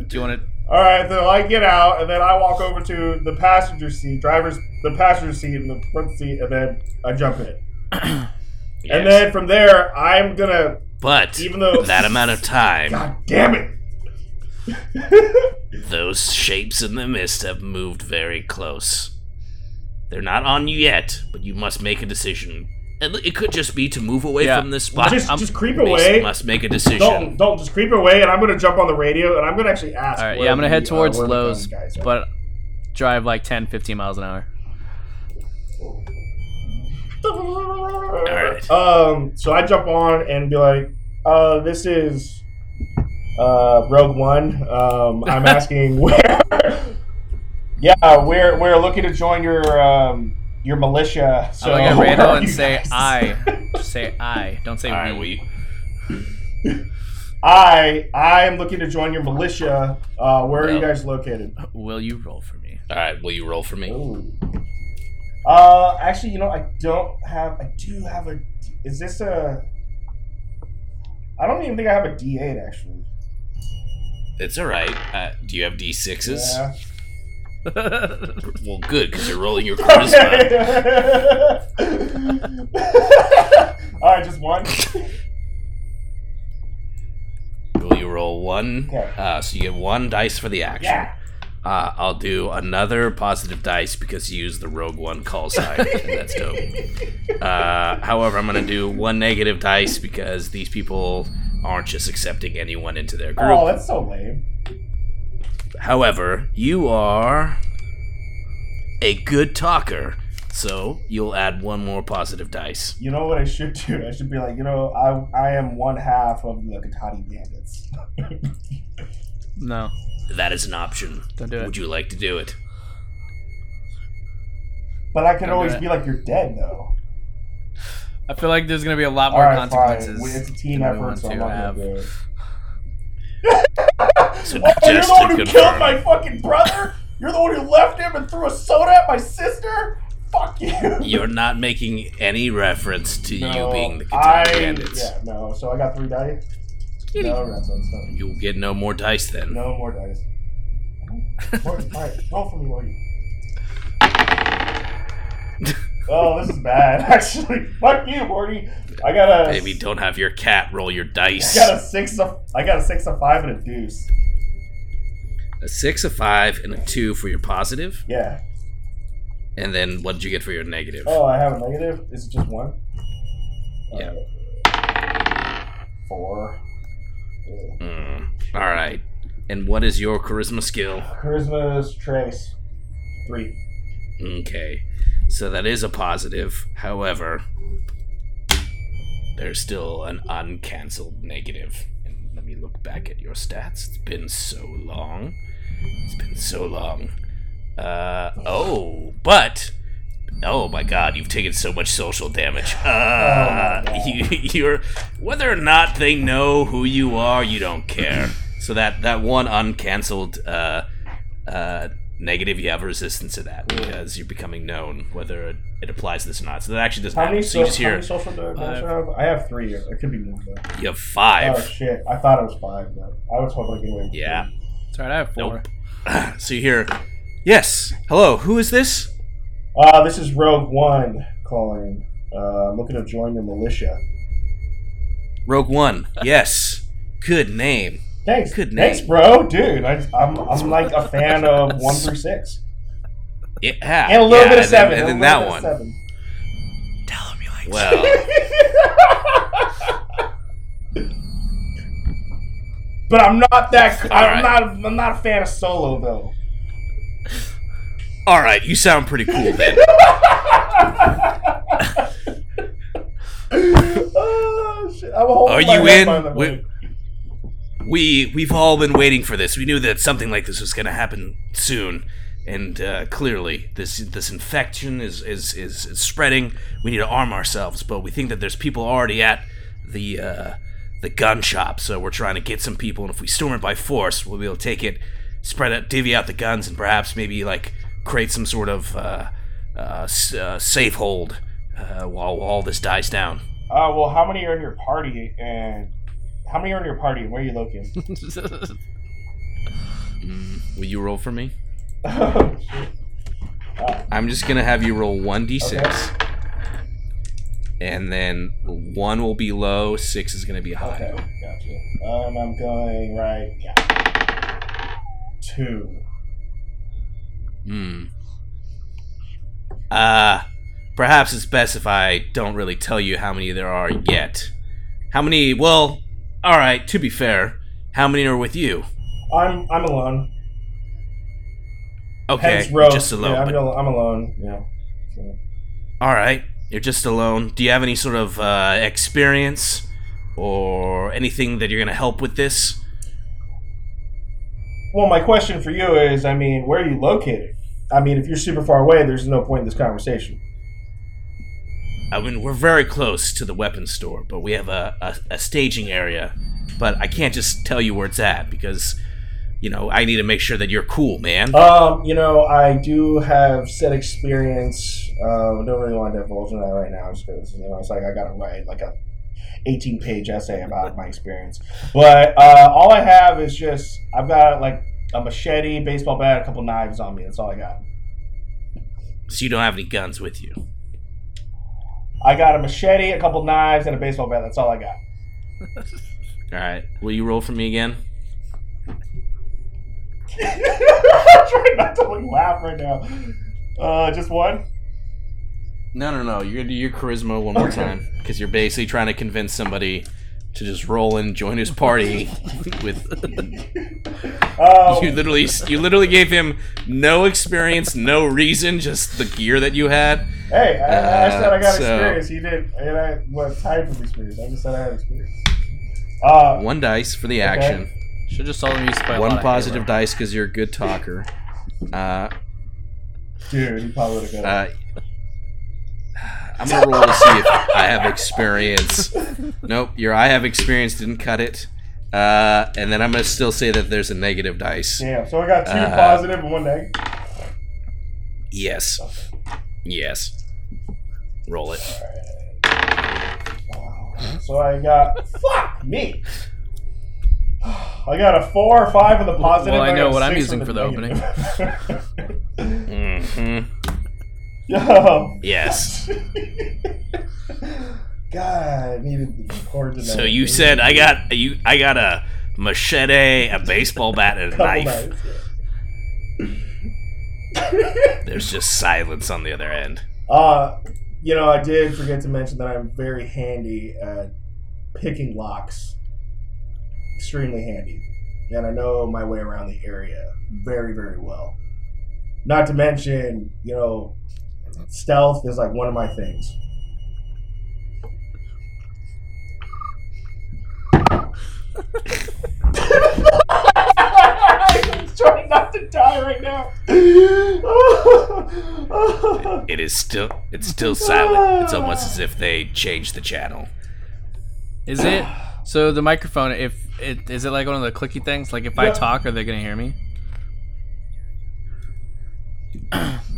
Do you want to? All right, so I get out and then I walk over to the passenger seat, driver's the passenger seat and the front seat, and then I jump in. yes. And then from there, I'm gonna. but even though- that amount of time, God damn it! Those shapes in the mist have moved very close. They're not on you yet, but you must make a decision. And It could just be to move away Yeah. from this spot. just, I'm- just creep Mason away. must make a decision. Don't, don't just creep away, and I'm gonna jump on the radio, and I'm gonna actually ask. All right, yeah, I'm gonna the, head uh, towards where the Lowe's, guys but drive like 10, 15 miles an hour. All right. Um, so I jump on and be like, uh, this is uh, Rogue One. Um, I'm asking where. yeah, we're we're looking to join your um, your militia. So I'm gonna Randall and you say guys? I. Just say I. Don't say All right, we. we. I I am looking to join your militia. Uh, where are you guys located? Will you roll for me? All right, will you roll for me? Ooh. Uh, actually, you know, I don't have. I do have a. Is this a? I don't even think I have a D8 actually. It's all right. Uh, do you have d6s? Yeah. Well, good because you're rolling your charisma. All right, just one. Will you roll one? Okay. Uh, so you get one dice for the action. Yeah. Uh, I'll do another positive dice because you used the Rogue One call sign, and that's dope. Uh, however, I'm gonna do one negative dice because these people aren't just accepting anyone into their group. Oh, that's so lame. However, you are a good talker, so you'll add one more positive dice. You know what I should do? I should be like, you know, I I am one half of the Cotati bandits. no, That is an option. don't do it. Would you like to do it? but I could Don't always be like, you're dead though. I feel like there's gonna be a lot more right, consequences. We- It's a team effort, so I'm not have. gonna do it. So Oh, you're the one who confirm, killed my fucking brother? You're the one who left him and threw a soda at my sister? Fuck you. you're not making any reference to you being the I, Cotati Bandits. Yeah, no. So I got three dice. No reference. No, You'll get no more dice then. no more dice. Morty, all right, roll for me, Morty. Oh, this is bad. Actually, fuck you, Morty. I got a. Maybe don't have your cat roll your dice. I got a six of. I got a six of five and a deuce. A six, a five, and a two for your positive. Yeah. And then what did you get for your negative? Oh, I have a negative. Is it just one? Yeah. Four. Yeah. Mm, all right. And what is your charisma skill? Charisma's trace. Three. Okay. So that is a positive. However, there's still an uncancelled negative. And let me look back at your stats. It's been so long. It's been so long. Uh oh, but oh my god, you've taken so much social damage. Uh, Oh you, you're whether or not they know who you are, you don't care. So that that one uncancelled uh, uh, negative, you have a resistance to that because you're becoming known, whether it, it applies to this or not. So that actually doesn't How many, matter. So so, you just how hear many social damage do I have? I have three. It could be more though. you have five. Oh shit! I thought it was five, but I was hoping to get away. with Yeah. three. It's alright, I have four. Nope. so you hear, yes, hello, who is this? Uh, this is Rogue One calling. Uh, I'm looking to join your militia. Rogue One. Yes. Good name. Thanks. Good Thanks, bro, dude. I, I'm I'm like a fan of one through six Yeah. and a little yeah, bit of and seven. Then, and then that one. bit of seven. Tell him you like Well, But I'm not that. All I'm right. not. I'm not a fan of Solo though. all right, you sound pretty cool then. oh, shit. I'm holding Are my you in? We- we've all been waiting for this. We knew that something like this was going to happen soon, and uh, clearly this this infection is, is is is spreading. We need to arm ourselves, but we think that there's people already at the uh, the gun shop, so we're trying to get some people. And if we storm it by force, we'll be able to take it, spread it, divvy out the guns, and perhaps maybe like create some sort of uh, uh, uh, safe hold uh, while all this dies down. Well, how many are in your party, and how many are in your party, where are you looking? Mm, will you roll for me? oh, shit. I'm just gonna have you roll one d6, Okay. and then one will be low, six is gonna be high. Okay, gotcha. Um, I'm going right. Yeah. two. Hmm. Uh, perhaps it's best if I don't really tell you how many there are yet. How many? Well, all right. To be fair, how many are with you? I'm I'm alone. Okay, just alone. Yeah, I'm, but- I'm alone. Yeah. So- all right, you're just alone. Do you have any sort of uh, experience or anything that you're gonna help with this? Well, my question for you is, I mean, where are you located? I mean, if you're super far away, there's no point in this conversation. I mean, we're very close to the weapons store, but we have a, a, a staging area. But I can't just tell you where it's at because, you know, I need to make sure that you're cool, man. Um, you know, I do have said experience. I don't really want to divulge that right now, just because you know it's like I got to write like a 18 page essay about my experience. But uh, all I have is just I've got like a machete, baseball bat, a couple knives on me. That's all I got. So you don't have any guns with you. I got a machete, a couple knives, and a baseball bat. That's all I got. All right. Will you roll for me again? I'm trying not to like, laugh right now. Uh, just one. No, no, no. You're gonna do your charisma one more Okay. time because you're basically trying to convince somebody to just roll and join his party. with Um, you literally, you literally gave him no experience, no reason, just the gear that you had. Hey, I, I Uh, said I got so- experience. He did, and I what type of experience? I just said I had experience. Uh, One dice for the action. Should just saw them used to play a lot One positive Halo. dice because you're a good talker. Uh, dude, he probably would have got. I'm gonna roll to see if I have experience. Nope, your I have experience didn't cut it. Uh, and then I'm gonna still say that there's a negative dice. Damn. So I got two uh, positive and one negative. Yes. Yes. Roll it. So I got fuck me. I got a four or five on the positive. Well, I and know got a what I'm six using on for the opening. opening. Yo. Yes. God, I needed to record tonight. So you said I got you. I got a machete, a baseball bat, and a knife. There's just silence on the other end. Uh, you know, I did forget to mention that I'm very handy at picking locks. Extremely handy. And I know my way around the area very, very well. Not to mention, you know, stealth is like one of my things. I'm trying not to die right now. It is still. It's still silent. It's almost as if they changed the channel. Is it? So the microphone, if it is it like one of the clicky things? Like if I talk, are they gonna hear me?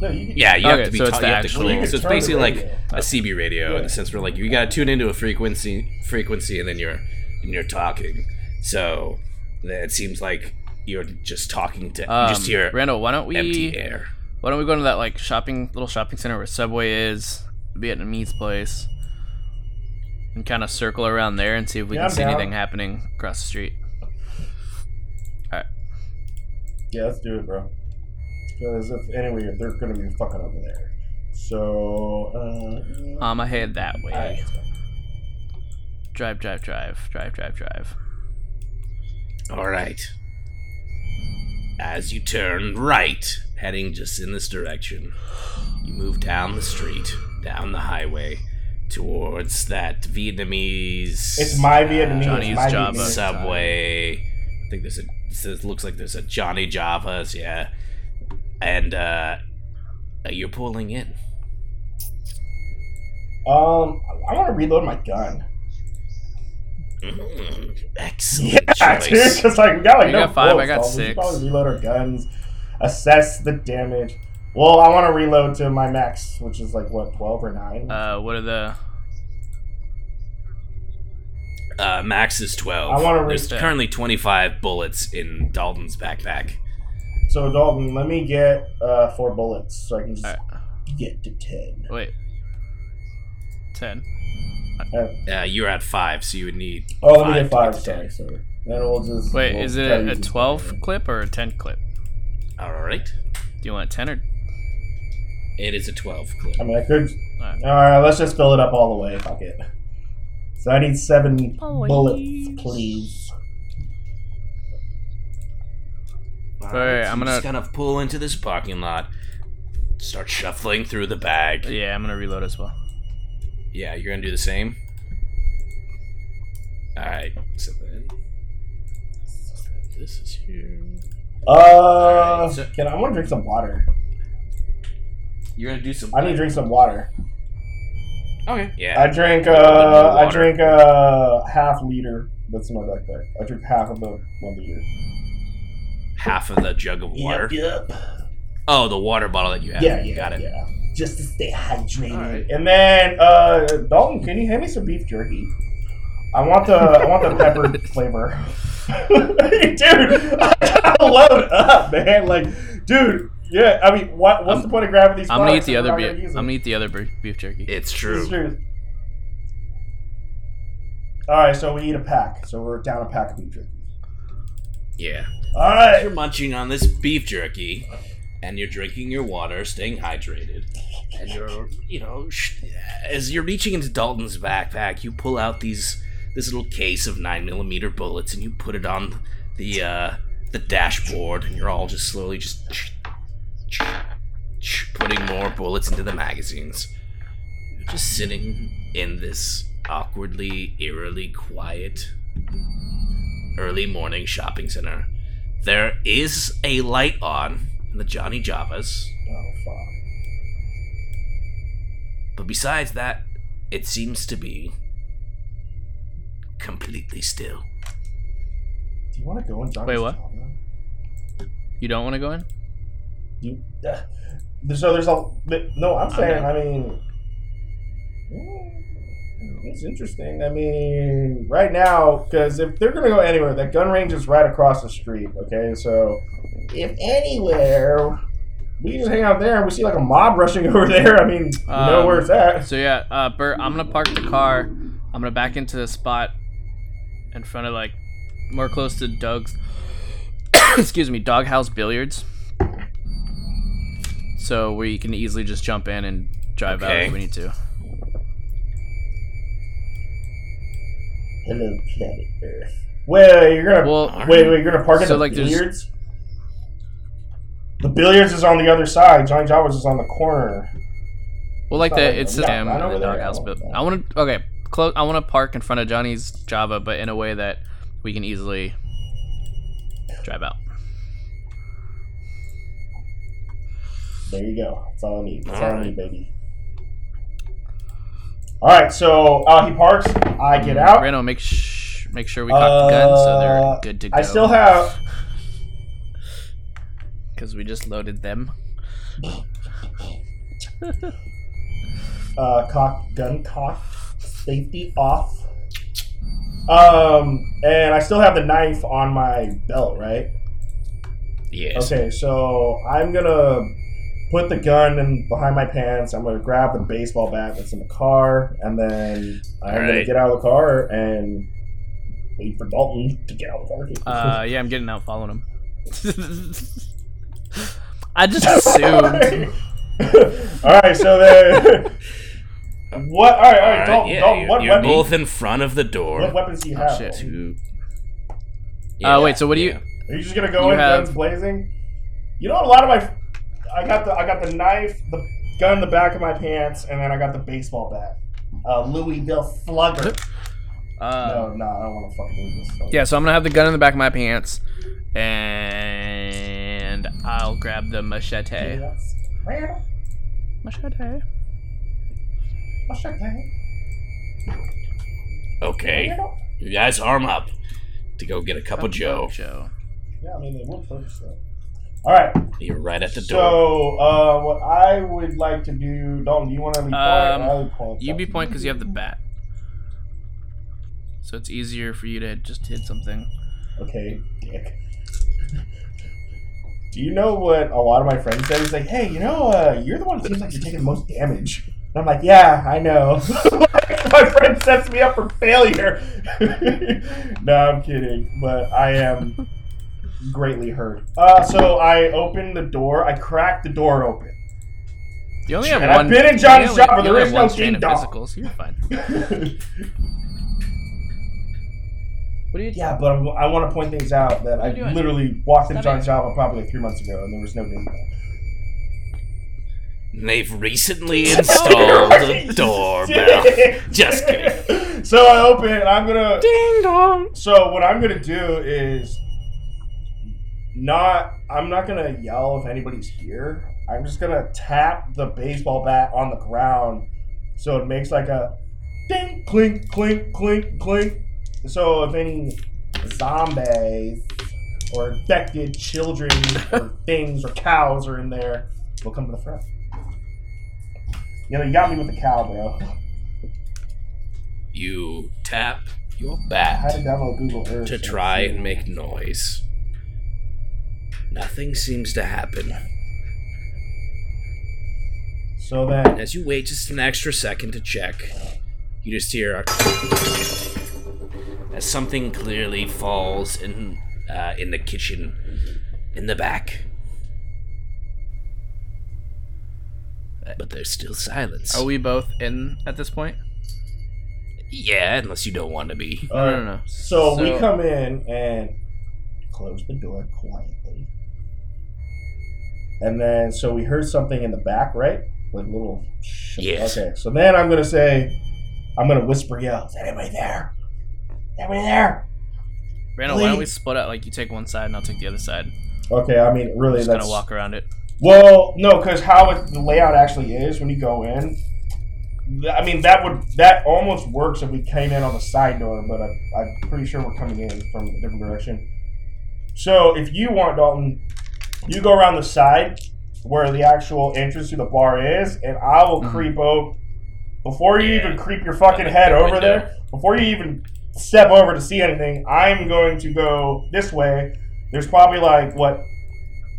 no, you can, Yeah, you have to be. so it's ta- the you have to actual- you click. can So it's turn the basically like a CB radio in the sense where like you got to tune into a frequency, frequency, and then you're and you're talking. So then it seems like you're just talking to. Um, you just hear Randall, why don't we? empty air. Why don't we go to that like shopping little shopping center where Subway is, Vietnamese place, and kind of circle around there and see if we Yeah, can I'm see down. anything happening across the street. All right. Yeah, let's do it, bro. Because if anyway, they're gonna be fucking over there. So, uh, Um, I head that way. alright. Drive, drive, drive, drive, drive, drive. All right. As you turn right, heading just in this direction, you move down the street, down the highway, towards that Vietnamese. it's my Vietnamese. Johnny's my Java. Vietnamese. subway. I think there's a. It looks like there's a Johnny Java's, yeah, and uh, you're pulling in. Um, I want to reload my gun. Mm, excellent Yeah, dude. choice. Just like we got like You no got five, I got so We should six. probably reload our guns, assess the damage. Well, I want to reload to my max, which is like what twelve or nine. Uh, what are the? Uh, max is twelve. I wanna There's currently twenty-five bullets in Dalton's backpack. So Dalton, let me get uh, four bullets so I can just Alright. get to ten. Wait. Ten. Uh, you're at five, so you would need. Oh, let me get five. to Sorry, get sorry. Then we'll just. Wait, we'll is it a 12 five. clip or a 10 clip? All right. Do you want a 10 or? It is a twelve clip. I mean, I could. Alright. All right, let's just fill it up all the way. Fuck it. So I need seven Please. bullets, please. All Alright, so I'm gonna- just kind of pull into this parking lot, start shuffling through the bag. Yeah, I'm gonna reload as well. Yeah, you're gonna do the same. All right. So then, this is here. Uh, Alright, so- can I, I want to drink some water. You're gonna do some. I need to drink some water. Okay. Yeah. I drink. Need Uh. I drink a half liter. That's in my backpack. I drink half of the one liter. Half of the jug of water. Yep. Oh, the water bottle that you have. Yeah, yeah, Got it. yeah. Just to stay hydrated. Alright. And then, uh, Dalton, can you hand me some beef jerky? I want the I want the peppered flavor. dude, I gotta load up, man. Like, dude, yeah. I mean, what what's I'm- the point of grabbing these? I'm gonna eat the other beef. I'm gonna eat the other beef beef jerky. It's true. is true. All right, so we eat a pack. So we're down a pack of beef jerky. Yeah. All right. You're munching on this beef jerky, and you're drinking your water, staying hydrated, and you're, you know, sh- as you're reaching into Dalton's backpack, you pull out these this little case of nine millimeter bullets, and you put it on the uh, the dashboard, and you're all just slowly just putting more bullets into the magazines. You're just sitting in this awkwardly, eerily quiet early morning shopping center. There is a light on in the Johnny Javas, Oh fuck. but besides that, it seems to be completely still. Do you want to go and join? Wait, what? genre? You don't want to go in? You, uh, so there's a no. I'm saying. down. I mean, it's interesting. I mean, right now, because if they're gonna go anywhere, that gun range is right across the street. Okay, so if anywhere, we just hang out there and we see like a mob rushing over there. I mean, you know Um, where it's at. So yeah, uh, Bert, I'm gonna park the car. I'm gonna back into the spot in front of like more close to Doug's. excuse me, Doghouse Billiards. So we can easily just jump in and drive out if we need to. Hello, planet Earth. Wait, you're gonna Well, wait, wait, you're gonna park in So, the like, there's- billiards. The billiards is on the other side. Johnny Java's is on the corner. well, like It's the like- it's the yeah, Sam and the Doghouse I want that. I want to okay. Close. I want to park in front of Johnny's Java, but in a way that we can easily drive out. There you go. That's all I need. That's all, All I need, baby. All right, so uh, he parks. I get out. Rano, make sh- make sure we cock the gun so Uh, they're good to go. I still have. because we just loaded them. uh, cock gun cock safety off. Um, and I still have the knife on my belt, right? Yes. Okay, so I'm gonna put the gun in behind my pants. I'm gonna grab the baseball bat that's in the car, and then I'm gonna get out of the car and wait for Dalton to get out of the car. Uh, yeah, I'm getting out, following him. I just assumed. all right, so then what? All right, all right, All right, Dalton, yeah, Dalton, you're, what you're weapon? both in front of the door. What weapons do you Oh, have? shit. Dalton? To Uh, wait, so what do you? Are you just gonna go You in have- guns blazing? You know, a lot of my, I got the I got the knife, the gun in the back of my pants, and then I got the baseball bat. Uh, Louisville Slugger. Uh, no, no, I don't want to fucking lose this. Yeah, so I'm gonna have the gun in the back of my pants, and I'll grab the machete. Yes. Randall, Machete. machete. Okay. You guys arm up to go get a cup of Joe. Joe. Yeah, I mean they will push that. All right. You're right at the door. So, uh, what I would like to do, Dalton, do you want to be point? Um, I would point You be point because you have the bat, so it's easier for you to just hit something. Okay, dick. Do you know what a lot of my friends say? He's like, hey, you know, uh, you're the one that seems like you're taking the most damage. And I'm like, yeah, I know. my friend sets me up for failure. no, I'm kidding, but I am greatly hurt. Uh, so I opened the door. I cracked the door open. You only have And I've been in Johnny's you only- shop, but you there only is have no one ding of dong. physicals. You're fine. What are you? yeah, but I'm, I want to point things out that I doing? literally walked into Stop Johnny's shop probably like three months ago, and there was no ding dong. They've recently installed a doorbell. Just kidding. So I open it, and I'm gonna. Ding dong. So what I'm gonna do is not. I'm not gonna yell if anybody's here. I'm just gonna tap the baseball bat on the ground, so it makes like a ding, clink, clink, clink, clink. So if any zombies or infected children or things or cows are in there, they'll come to the front. You know, you got me with the cow, bro. You tap your I had bat to download Google Earth to try and make noise. Nothing seems to happen. So then, As you wait just an extra second to check, you just hear a as something clearly falls in uh, in the kitchen in the back. But there's still silence. Are we both in at this point? yeah, unless you don't want to be. All no, right. no, no. So, we come in and close the door quietly. And then, so we heard something in the back, right? Like little. Sh- Yes. Okay. So then I'm gonna say, I'm gonna whisper, yell, "Is anybody there? Anybody there?" Randall, why don't we split up? Like you take one side and I'll take the other side. Okay. I mean, really, Just that's gonna walk around it. Well, no, because how it, the layout actually is when you go in. I mean, that would that almost works if we came in on the side door, but I, I'm pretty sure we're coming in from a different direction. So if you want, Dalton, you go around the side where the actual entrance to the bar is, and I will Mhm. creep over before you Yeah. even creep your fucking head over window. there. Before you even step over to see anything, I'm going to go this way. There's probably like what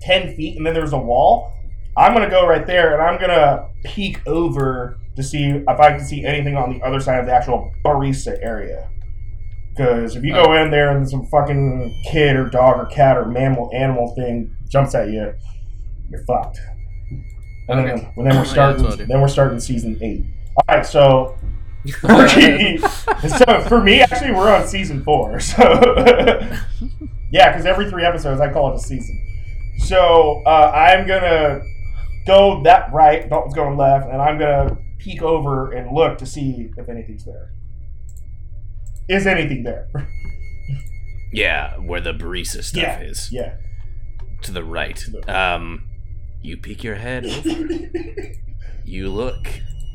10 feet and then there's a wall. I'm going to go right there and I'm going to peek over to see if I can see anything on the other side of the actual barista area. Because if you go in there and some fucking kid or dog or cat or mammal animal thing jumps at you, you're fucked. And then, Okay. and then we're starting. that's what I'll do. then we're starting season eight. All right, so so for me, actually, we're on season four. So yeah, because every three episodes, I call it a season. So uh, I'm gonna go that right. Dalton's going left, and I'm gonna peek over and look to see if anything's there. Is anything there? Yeah, where the barista stuff Yeah. is. yeah. To the right. Um, you peek your head over. You look,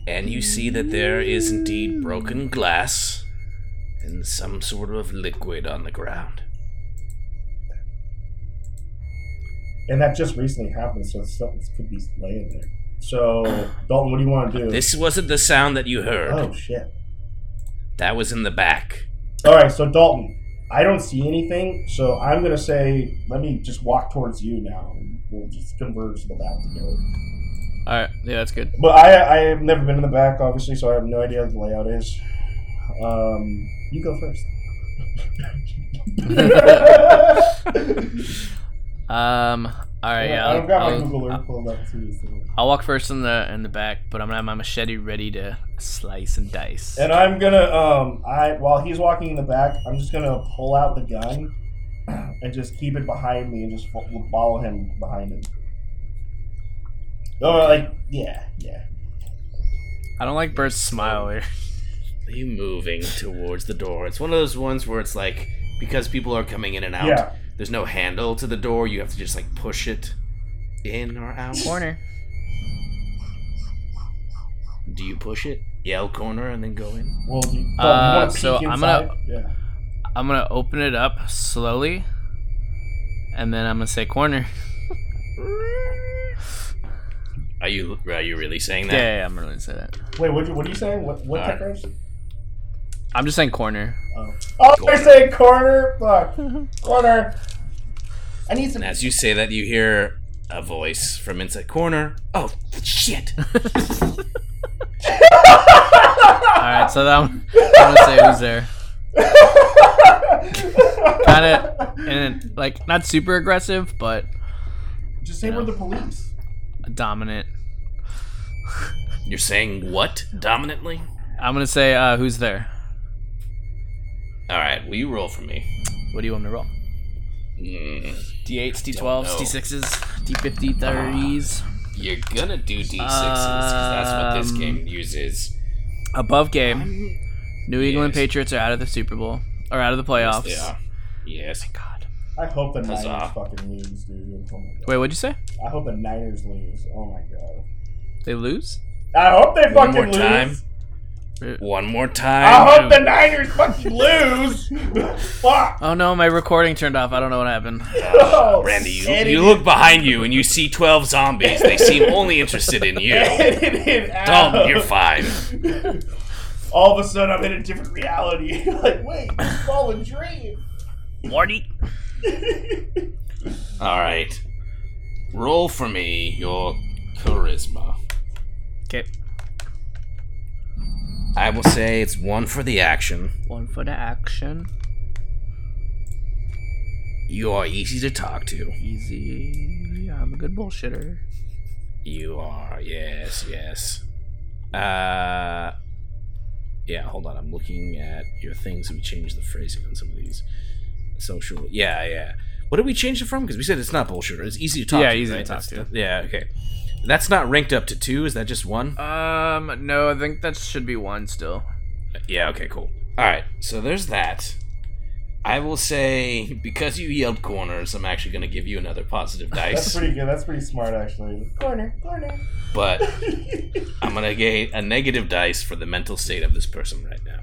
and you see that there is indeed broken glass and some sort of liquid on the ground. and that just recently happened, so something could be laying there. So Dalton, what do you want to do? This wasn't the sound that you heard. oh shit. That was in the back. All right, so Dalton, I don't see anything, so I'm gonna say, let me just walk towards you now, and we'll just converge to the back together. All right, yeah, that's good. But I, I have never been in the back, obviously, so I have no idea what the layout is. Um, you go first. Um. All right, yeah. I've got my I'll, Google I'll, Earth pulled up too. So. I'll walk first in the in the back, but I'm gonna have my machete ready to slice and dice. And I'm gonna, um, I while he's walking in the back, I'm just gonna pull out the gun and just keep it behind me and just follow him behind him. Oh, like yeah, yeah. I don't like Bert's smile here. Are you moving towards the door? It's one of those ones where it's like because people are coming in and out. Yeah. There's no handle to the door. You have to just like push it in or out. Corner. Do you push it? Yell corner and then go in. Well, do you, Uh, you so peek I'm gonna- Yeah. I'm gonna open it up slowly, and then I'm gonna say corner. Are you are you really saying that? yeah, yeah, I'm gonna say that. Wait, what, what are you saying? What what Alright. catchphrase? I'm just saying corner. Oh, oh Corner. they're saying corner. Fuck, corner. I need some. And as you say that, you hear a voice from inside corner. Oh shit! All right, so that one, I'm gonna say who's there. Kind of, and like not super aggressive, but Just say we're the police. dominant. You're saying what dominantly? I'm gonna say uh, who's there. All right, will you roll for me? What do you want me to roll? Mm, D8s, D12s. D6s, D50, 30s. you're gonna do d6s because that's what this Um, game uses. Above game. New England Yes. Patriots are out of the Super Bowl or out of the playoffs. Yeah. Yes. God. I hope the Niners Huzzah. fucking lose, dude. Oh my god. Wait, what'd you say? I hope the Niners lose. Oh my god. They lose? I hope they One fucking more lose. time. Uh, One more time. I hope the Niners fucking lose. Fuck. Oh no, my recording turned off. I don't know what happened. Oh, Randy, you, you look behind you and you see 12 zombies. They seem only interested in you. edit it out. Don't, you're fine. All of a sudden, I'm in a different reality. like, wait, it's all a dream. Morty. All right. Roll for me your charisma. Okay. I will say it's one for the action. One for the action. You are easy to talk to. Easy. Yeah, I'm a good bullshitter. You are, yes, yes. Uh, yeah. Hold on, I'm looking at your things. We changed the phrasing on some of these. Social, yeah, yeah. What did we change it from? Because we said it's not bullshit. It's easy to talk. To. Yeah, to, easy to talk That's- to. yeah, okay. That's not ranked up to two. Is that just one? Um, no, I think that should be one still. Yeah, okay, cool. All right, so there's that. I will say, because you yelled corners, I'm actually going to give you another positive dice. That's pretty good. That's pretty smart, actually. Corner, corner. but I'm going to get a negative dice for the mental state of this person right now.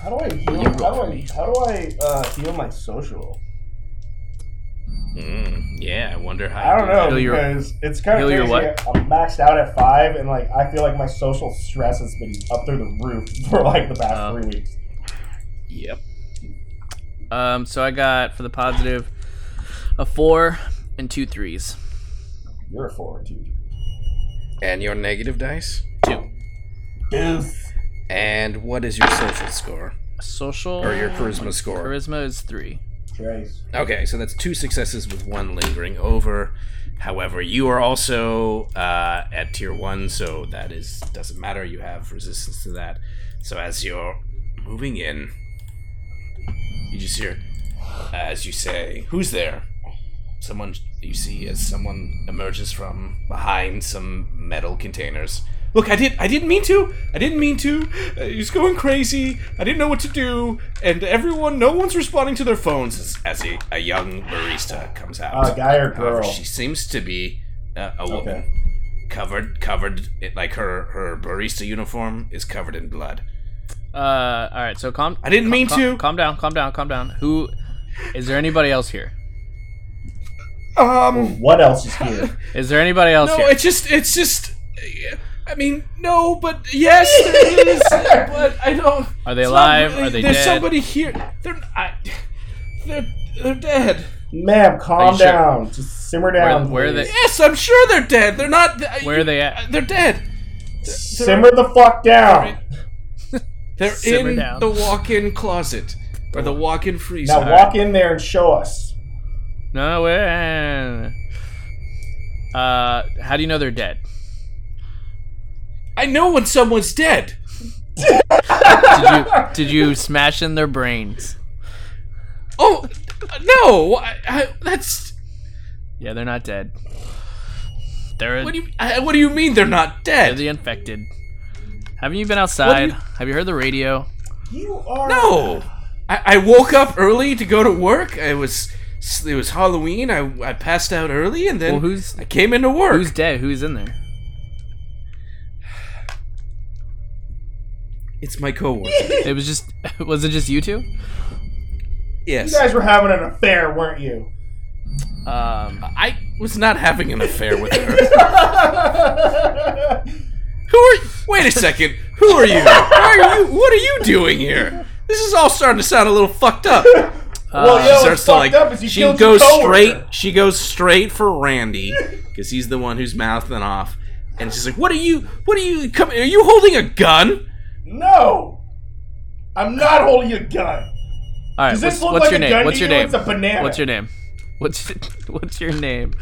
How do I heal? How do I, me? how do I uh, heal my social? Mm, yeah, I wonder how. I don't do know Heal your- because it's kind of heal your crazy. I'm maxed out at five, and like I feel like my social stress has been up through the roof for like the past Oh. three weeks. Yep. Um, so I got for the positive a four and two threes. You're a four, dude. And your negative dice? Two. Deuce. And what is your social score? Social Or your charisma score? Charisma is three. Okay, so that's two successes with one lingering over. However, you are also uh, at tier one, so that is doesn't matter. You have resistance to that. So as you're moving in, you just hear, as you say, "Who's there?" Someone you see as someone emerges from behind some metal containers. Look, I did. I didn't mean to. I didn't mean to. Uh, he's going crazy. I didn't know what to do, and everyone, no one's responding to their phones as, as a, a young barista comes out. Uh, guy or However, girl? she seems to be uh, a woman, Okay. covered, covered. It, like her her barista uniform is covered in blood. Uh, all right. So calm. I didn't mean calm, to. Calm down. Calm down. Calm down. Who? Is there anybody else here? Um, What else is here? Is there anybody else here? no, here? it's just, it's just. I mean, no, but yes, there is. but I don't. Are they it's not alive? really- Are they dead? There's dead? somebody here. They're, I, they're, they're dead. Ma'am, calm you sure? down. Just simmer down. where are they? Yes, I'm sure they're dead. They're not. Where are they at? They're dead. Simmer the fuck down. They're Simmer in down. the walk-in closet or the walk-in freezer. Now walk in there and show us. No way. Uh, how do you know they're dead? I know when someone's dead. Did you did you smash in their brains? Oh no! I, I, that's Yeah, they're not dead. They're what do you I, what do you mean they're not dead? they're the infected. Haven't you been outside? you- Have you heard the radio? You are no, I, I woke up early to go to work. I was it was Halloween. I, I passed out early and then Well, who's I came into work. who's dead? Who's in there? It's my coworker. It was just was it just you two? yes, You guys were having an affair, weren't you? Um, I was not having an affair with her. Who are? Wait a second. Who are you? Why are you? What are you doing here? This is all starting to sound a little fucked up. well, Uh, yo, starts to fucked like. up is you She goes straight. She goes straight for Randy because he's the one who's mouthing off. And she's like, "What are you? What are you? Come? Are you holding a gun?" No, I'm not holding a gun. All right. Does What's, this look what's like your a name? gun What's to your you? name? It's a banana. What's your name? What's what's your name?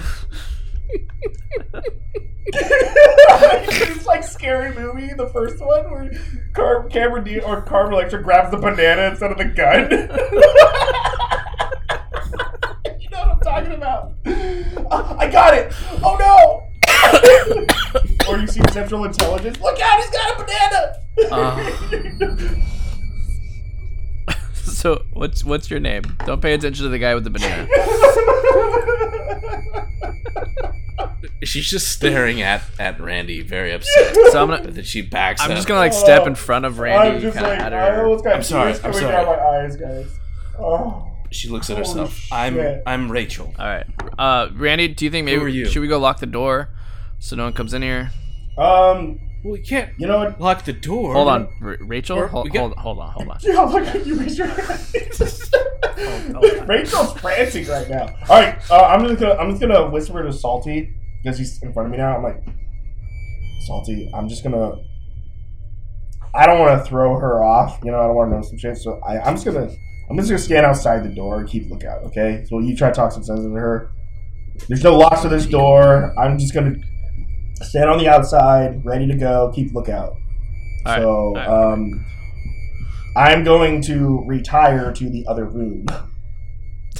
it's like scary movie, the first one where Car- Cameron Diaz or Carmen Electra grabs the banana instead of the gun. you know what I'm talking about? Uh, I got it. Oh no! or you see Central Intelligence. Look out! He's got a banana. So what's what's your name? Don't pay attention to the guy with the banana. She's just staring at at Randy, very upset. So I'm gonna. Then she backs I'm up. just gonna like step in front of Randy. I'm just like, at I her. almost got I'm sorry, I'm sorry. down my eyes, guys. Oh. She looks at Holy herself. I'm. I'm Rachel. All right, uh, Randy, do you think maybe you? should we go lock the door so no one comes in here? Um, Well, you can't you know what? lock the door. Hold on, R- Rachel. Or- Hold, get- hold, hold on, hold on. Yeah, look at you, raise your hand. oh. Rachel's frantic right now. All right, uh, I'm just gonna I'm just gonna whisper to Salty because he's in front of me now. I'm like, Salty, I'm just gonna. I don't want to throw her off. You know, I don't want to know some shit. So I, I'm just gonna I'm just gonna stand outside the door and keep lookout. Okay. So you try to talk some sense into her. There's no locks to this door. I'm just gonna stand on the outside, ready to go. Keep lookout. All right, so all right. um, I'm going to retire to the other room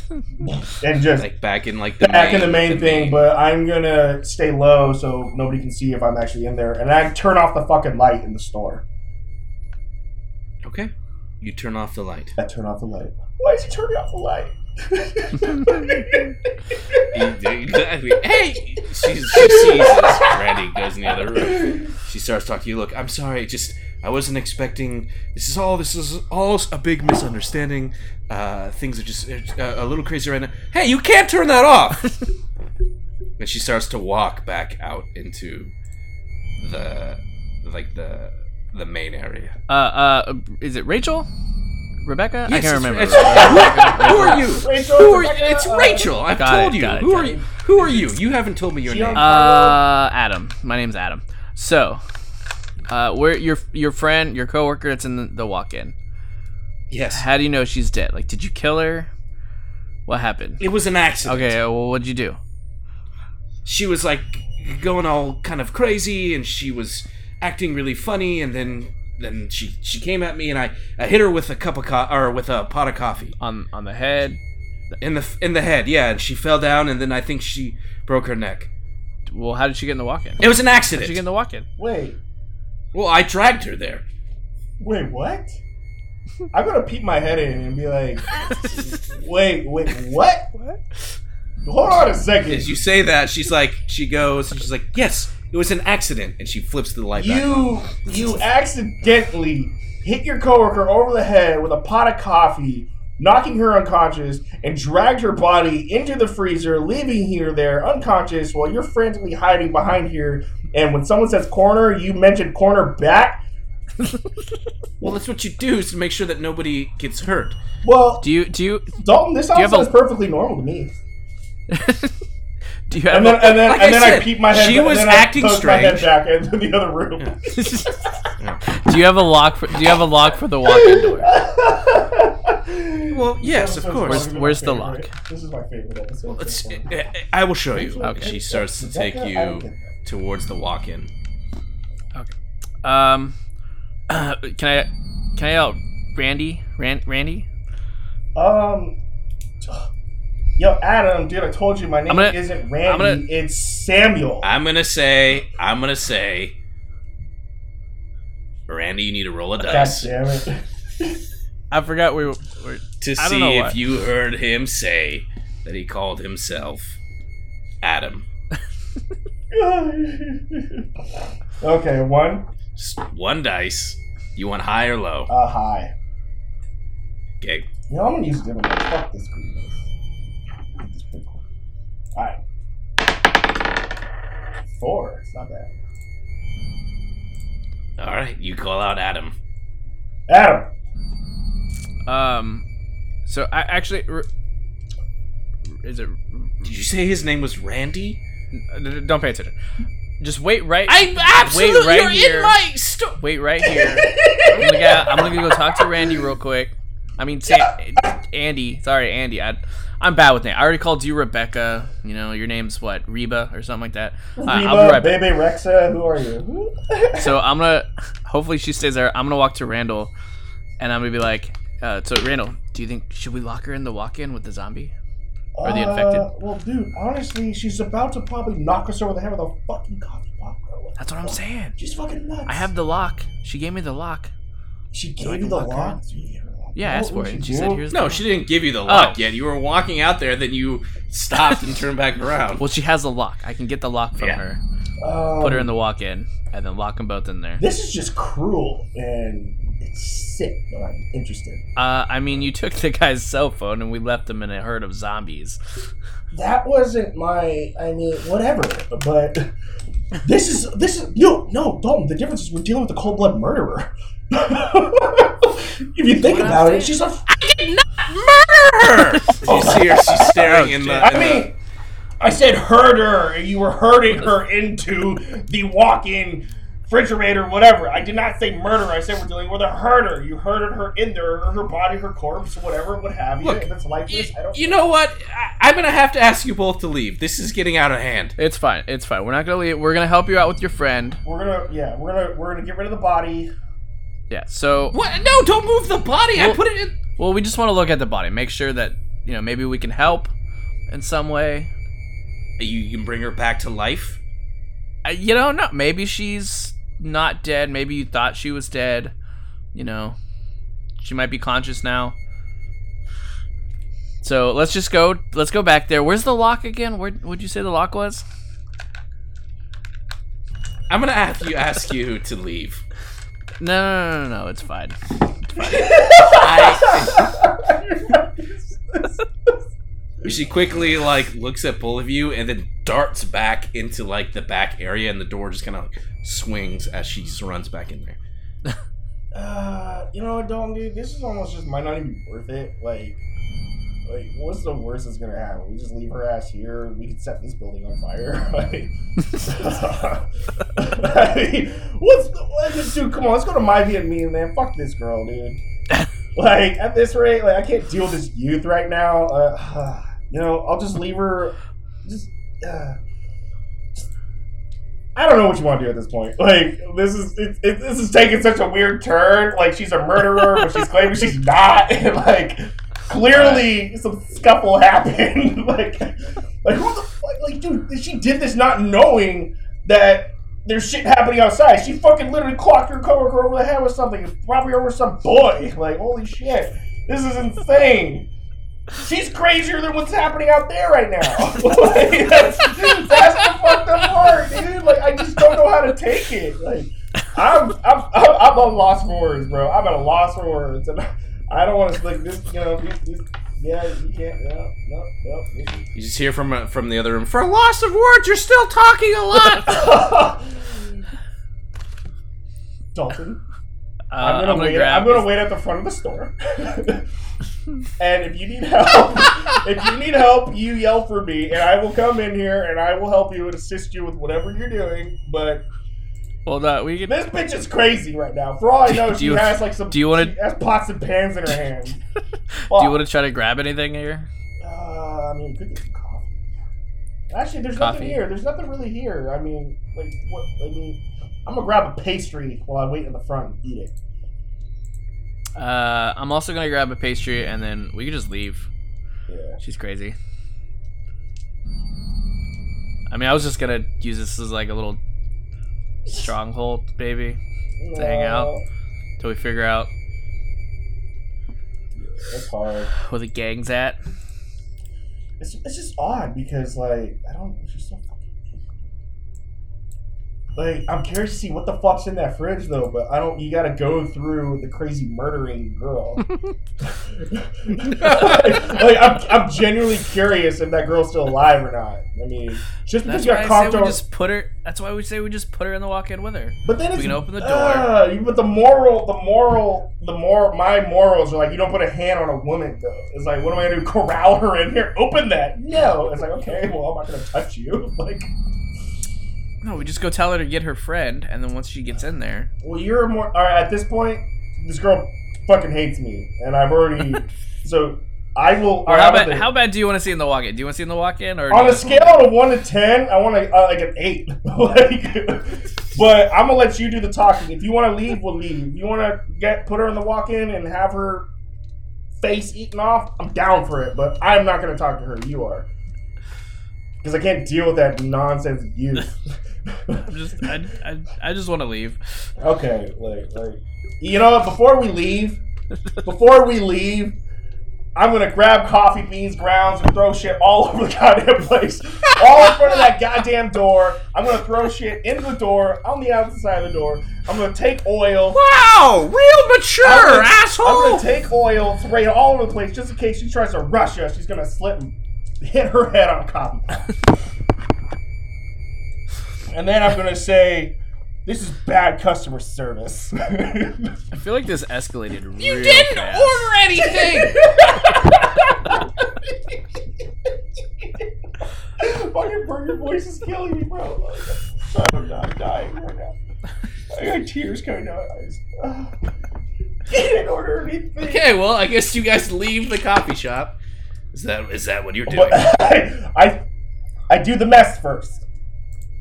and just like back in like the back main, in the main thing. But I'm gonna stay low so nobody can see if I'm actually in there, and I turn off the fucking light in the store. okay, you turn off the light. I turn off the light. Why is he turning off the light? hey, she, she sees as Randy goes in the other room. She starts talking to you. Look, I'm sorry. Just I wasn't expecting. This is all. This is all a big misunderstanding. Uh, things are just uh, a little crazy right now. Hey, you can't turn that off. and she starts to walk back out into the like the the main area. Uh, uh, is it Rachel? Rebecca? I can't remember. it's- who are you? Rachel, Who are Rebecca, It's Rachel. I've Got told it, you. got it, who got are it. you? Who are you? You haven't told me your She name. on- Uh, Adam. My name's Adam. So, uh, where your your friend, your coworker that's in the, the walk-in? yes. How do you know she's dead? Like, did you kill her? What happened? It was an accident. Okay, uh, well, what'd you do? She was like going all kind of crazy and she was acting really funny and then then she she came at me and I, I hit her with a cup of co- or with a pot of coffee On on the head? in the in the head. Yeah, and she fell down and then I think she broke her neck. Well, how did she get in the walk-in? It was an How did she get in the walk-in? Wait, Well, I dragged her there. wait, what? I'm gonna peep my head in and be like, wait, wait, what? What? Hold on a second. As you say that, she's like she goes and she's like, "Yes, it was an accident." And she flips the light back. on. You you accidentally hit your coworker over the head with a pot of coffee, knocking her unconscious, and dragged her body into the freezer, leaving her there unconscious while you're frantically hiding behind here. And when someone says corner, you mention corner back. Well, that's what you do is to make sure that nobody gets hurt. Well, Do you do you Dalton, this you all have a- perfectly normal to me. do you have And then a, and then Like and I then I peep my head. she and was then I acting poke my head back into the other room. do you have a lock for do you have a lock for the walk-in door? Well, yes, of This course. my Where's the lock? This is my favorite episode. Let's, so far. I- I will show you. Okay. She starts to take Rebecca, I don't you towards the walk-in. Okay. Um, can I can I yell Randy? Ran, Randy? Um, yo, Adam, dude, I told you my name gonna- isn't Randy. Gonna- it's Samuel. I'm gonna say, I'm gonna say, Randy, you need to roll a God dice damn it. I forgot we were. were to I don't know see what. if you heard him say that he called himself Adam. okay, one. Just one dice. You want high or low? Uh, high. Okay. You know, I'm gonna use a different one. Fuck this green Alright. Four. It's not bad. All right. You call out Adam. Adam. Um, so I actually r- is it? Did you say his name was Randy? Don't pay attention. just wait right. I'm absolutely right you're here. in my sto- wait right here. I'm gonna, get, I'm gonna go talk to Randy real quick. I mean, Sam, Andy. Sorry, Andy. I, I'm bad with names. I already called you Rebecca. You know, your name's what, Reba or something like that. Reba, I'll be right back. Bebe Rexha, who are you? So I'm gonna. Hopefully she stays there. I'm gonna walk to Randall, and I'm gonna be like, uh, "So Randall, do you think should we lock her in the walk-in with the zombie?" Or the infected. Uh, well, dude, honestly, she's about to probably knock us over the head with a fucking coffee pot, bro. That's what I'm saying. She's fucking nuts. I have the lock. She gave me the lock. She So gave you the lock lock. Yeah, I No, asked for what it, and she she said, "Here's the No, lock." she didn't give you the lock Oh. yet. You were walking out there, then you stopped and turned back around. Well, she has the lock. I can get the lock from Yeah. her. Um, Put her in the walk-in, and then lock them both in there. This is just cruel and it's sick, but I'm interested. Uh, I mean, you took the guy's cell phone, and we left him in a herd of zombies. That wasn't my. I mean, whatever. But this is this is no no Dalton. The difference is we're dealing with a cold blood murderer. If you think about it, she's saying. she's a. Murder her! you see her? She's staring oh, in the. I in the- mean, I said herder, and you were herding her into the walk-in refrigerator, whatever. I did not say murder. I said we're dealing with a herder. You herded her in there, her body, her corpse, whatever, what have you. Look, if it's you, lifeless, I don't. you know what? I, I'm gonna have to ask you both to leave. This is getting out of hand. It's fine. It's fine. We're not gonna leave. We're gonna help you out with your friend. We're gonna, yeah, we're gonna, we're gonna get rid of the body. Yeah. So, What? No! Don't move the body. I put it in. well, we just want to look at the body, make sure that you know maybe we can help in some way. You can bring her back to life. Uh, you know, no, maybe she's not dead. Maybe you thought she was dead. You know, she might be conscious now. So let's just go. Let's go back there. Where's the lock again? Where would you say the lock was? I'm gonna have you ask you to leave. No, no, no, no, no. It's fine. She quickly like looks at both of you and then darts back into like the back area, and the door just kind of like, swings as she runs back in there. Uh, you know what, Dalton, dude? This is almost just might not even be worth it. Like, like, what's the worst that's gonna happen? We just leave her ass here. We can set this building on fire. like, I mean, what's the, what, dude? Come on, let's go to my Vietnamese, man. Fuck this girl, dude. like, at this rate, like, I can't deal with this youth right now. Uh, you know, I'll just leave her. Just. Uh, I don't know what you want to do at this point. Like this is it, it, this is taking such a weird turn. Like she's a murderer, but she's claiming she's not. And like clearly some scuffle happened. like like who the fuck? Like dude, she did this not knowing that there's shit happening outside. She fucking literally clocked her coworker over the head with something, It's probably over some boy. Like holy shit, this is insane. She's crazier than what's happening out there right now. like, that's, that's the fucked up part, dude. Like, I just don't know how to take it. Like, I'm, I'm, I'm, I'm a loss for words, bro. I'm at a loss for words, and I don't want to like this. You know, these, these, yeah, you can't. No, no, no. You just hear from uh, from the other room. For a loss of words, you're still talking a lot. Dalton, Uh, I'm gonna, wait. grab. I'm gonna wait at the front of the store. and if you need help, if you need help, you yell for me, and I will come in here and I will help you and assist you with whatever you're doing. But Hold on. We can. this bitch is crazy right now. For all I know, Do she you- has like some. do you wanna- has pots and pans in her hand. Do you want to try to grab anything here? Uh, I mean, could get some coffee. Actually, there's Coffee. nothing here. There's nothing really here. I mean, like, what? I mean, I'm gonna grab a pastry while I wait in the front and eat it. Uh, I'm also gonna grab a pastry, and then we can just leave. Yeah. She's crazy. I mean, I was just gonna use this as like a little stronghold, baby, To hang out. Till we figure out hard. where the gang's at. It's, it's just odd because like I don't. She's so fucking. Like I'm curious to see what the fuck's in that fridge though, but I don't. You got to go through the crazy murdering girl. like I'm, I'm genuinely curious if that girl's still alive or not. I mean, just because That's you got we just put her. That's why we say we just put her in the walk-in with her. But then we it's, can open the door. Uh, but the moral, the moral, the more my morals are like you don't put a hand on a woman though. It's like what am I gonna do? Corral her in here? Open that? No. It's like okay, well I'm not gonna touch you. Like No, we just go tell her to get her friend, and then once she gets in there, Well, you're more. All right, at this point, this girl fucking hates me, and I've already. so I will. or how bad? How bad do you want to see in the walk-in? Do you want to see in the walk-in, or On a scale of one to ten, I want to uh, like an eight. like, but I'm gonna let you do the talking. If you want to leave, we'll leave. If you want to get put her in the walk-in and have her face eaten off, I'm down for it. But I'm not gonna talk to her. You are, because I can't deal with that nonsense youth. I'm just, I, I, I just want to leave. okay, like, like, you know? Before we leave, before we leave. I'm gonna grab coffee beans, grounds, and throw shit all over the goddamn place. all in front of that goddamn door. I'm gonna throw shit into the door, on the outside of the door. I'm gonna take oil. Wow, real mature, I'm gonna, asshole. I'm gonna take oil, spray it all over the place, just in case she tries to rush us. She's gonna slip and hit her head on a coffee and then I'm gonna say, "This is bad customer service." I feel like this escalated real you didn't fast. order anything. Fucking burger voice is killing me, bro. I'm, I'm not dying right now. I got tears coming down my eyes. He didn't order anything. okay, well, I guess you guys leave the coffee shop. Is that is that what you're doing? I, I, do the mess first.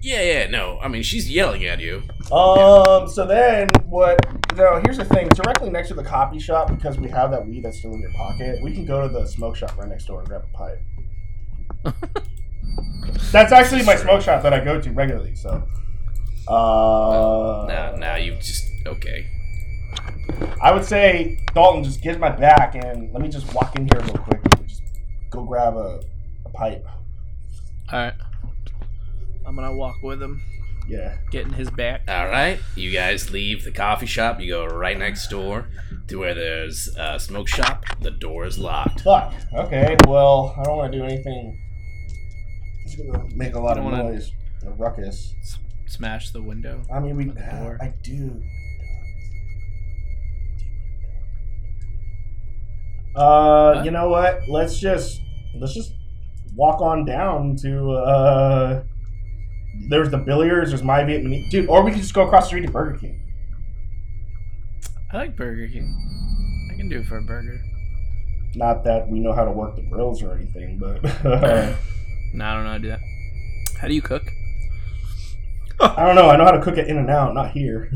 yeah, yeah. No, I mean she's yelling at you. Um. So then, what? No. Here's the thing. Directly next to the coffee shop, because we have that weed that's still in your pocket, we can go to the smoke shop right next door and grab a pipe. that's actually my smoke shop that I go to regularly. So. Uh. now, now you just okay. I would say Dalton just get my back and let me just walk in here real quick go grab a, a pipe. All right, I'm gonna walk with him, Yeah. get in his back. All right, you guys leave the coffee shop. You go right next door to where there's a smoke shop. The door is locked. Fuck. Okay. Well, I don't want to do anything. It's gonna make a lot of wanna- noise. A ruckus. S- smash the window. I mean, we. The uh, door. I do. Uh, What? you know what? Let's just let's just walk on down to uh. There's the Billiards. There's my Vietnamese, dude. Or we can just go across the street to Burger King. I like Burger King. I can do it for a burger. Not that we know how to work the grills or anything, but No, I don't know how to do that. How do you cook? I don't know. I know how to cook it in and out, not here.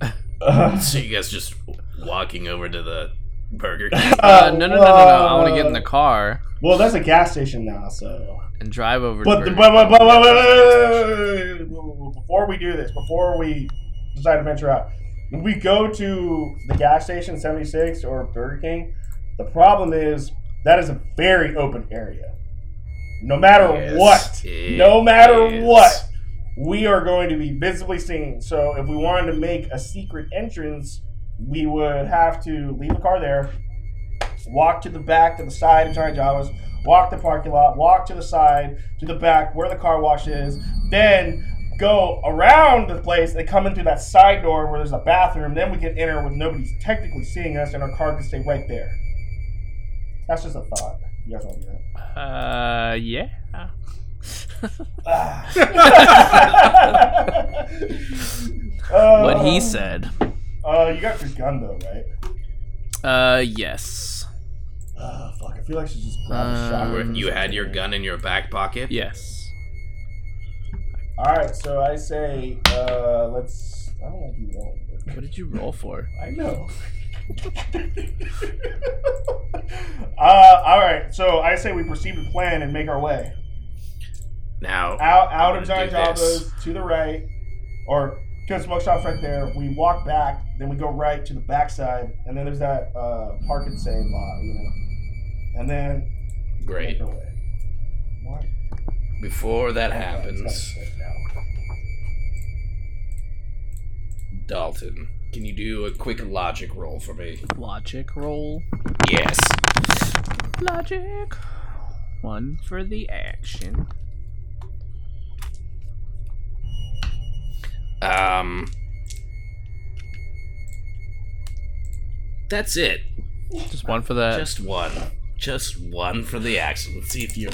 Uh, So you guys just walking over to the Burger King. Uh, no, no, no, no, no. I want to get in the car Well, that's a gas station now, so. and drive over. But, to the, Burger but, but, King. but, but, but, but, but, before we do this, before we decide to venture out, when we go to the gas station, 76 or Burger King, the problem is that is a very open area. No matter Yes, what, it no matter is. what, we are going to be visibly seen. So if we wanted to make a secret entrance, we would have to leave the car there, walk to the back to the side of Giant Java's, walk the parking lot, walk to the side to the back where the car wash is, then go around the place and come in through that side door where there's a bathroom. Then we can enter with nobody's technically seeing us, and our car can stay right there. That's just a thought. You guys want to do that? Uh, yeah. Uh, what he said. Uh, you got your gun though, right? Uh, yes. Uh, fuck. I feel like I should just grab a Uh, shotgun. You had your gun in your back pocket. Yes. All right, so I say, uh, let's. I don't like you rolling. but- What did you roll for? I know. uh, all right, so I say we proceed with plan and make our way Now, out out of gonna Giant. Java's to the right, or because smoke shop's right there. We walk back, then we go right to the backside, and then there's that uh, park and save lot, you know, and then great. make our way. What? Before that happens. Dalton, can you do a quick logic roll for me? Logic roll. Yes. Logic. One for the action. Um. That's it. Just one for that. Just one. Just one for the action. Let's see if you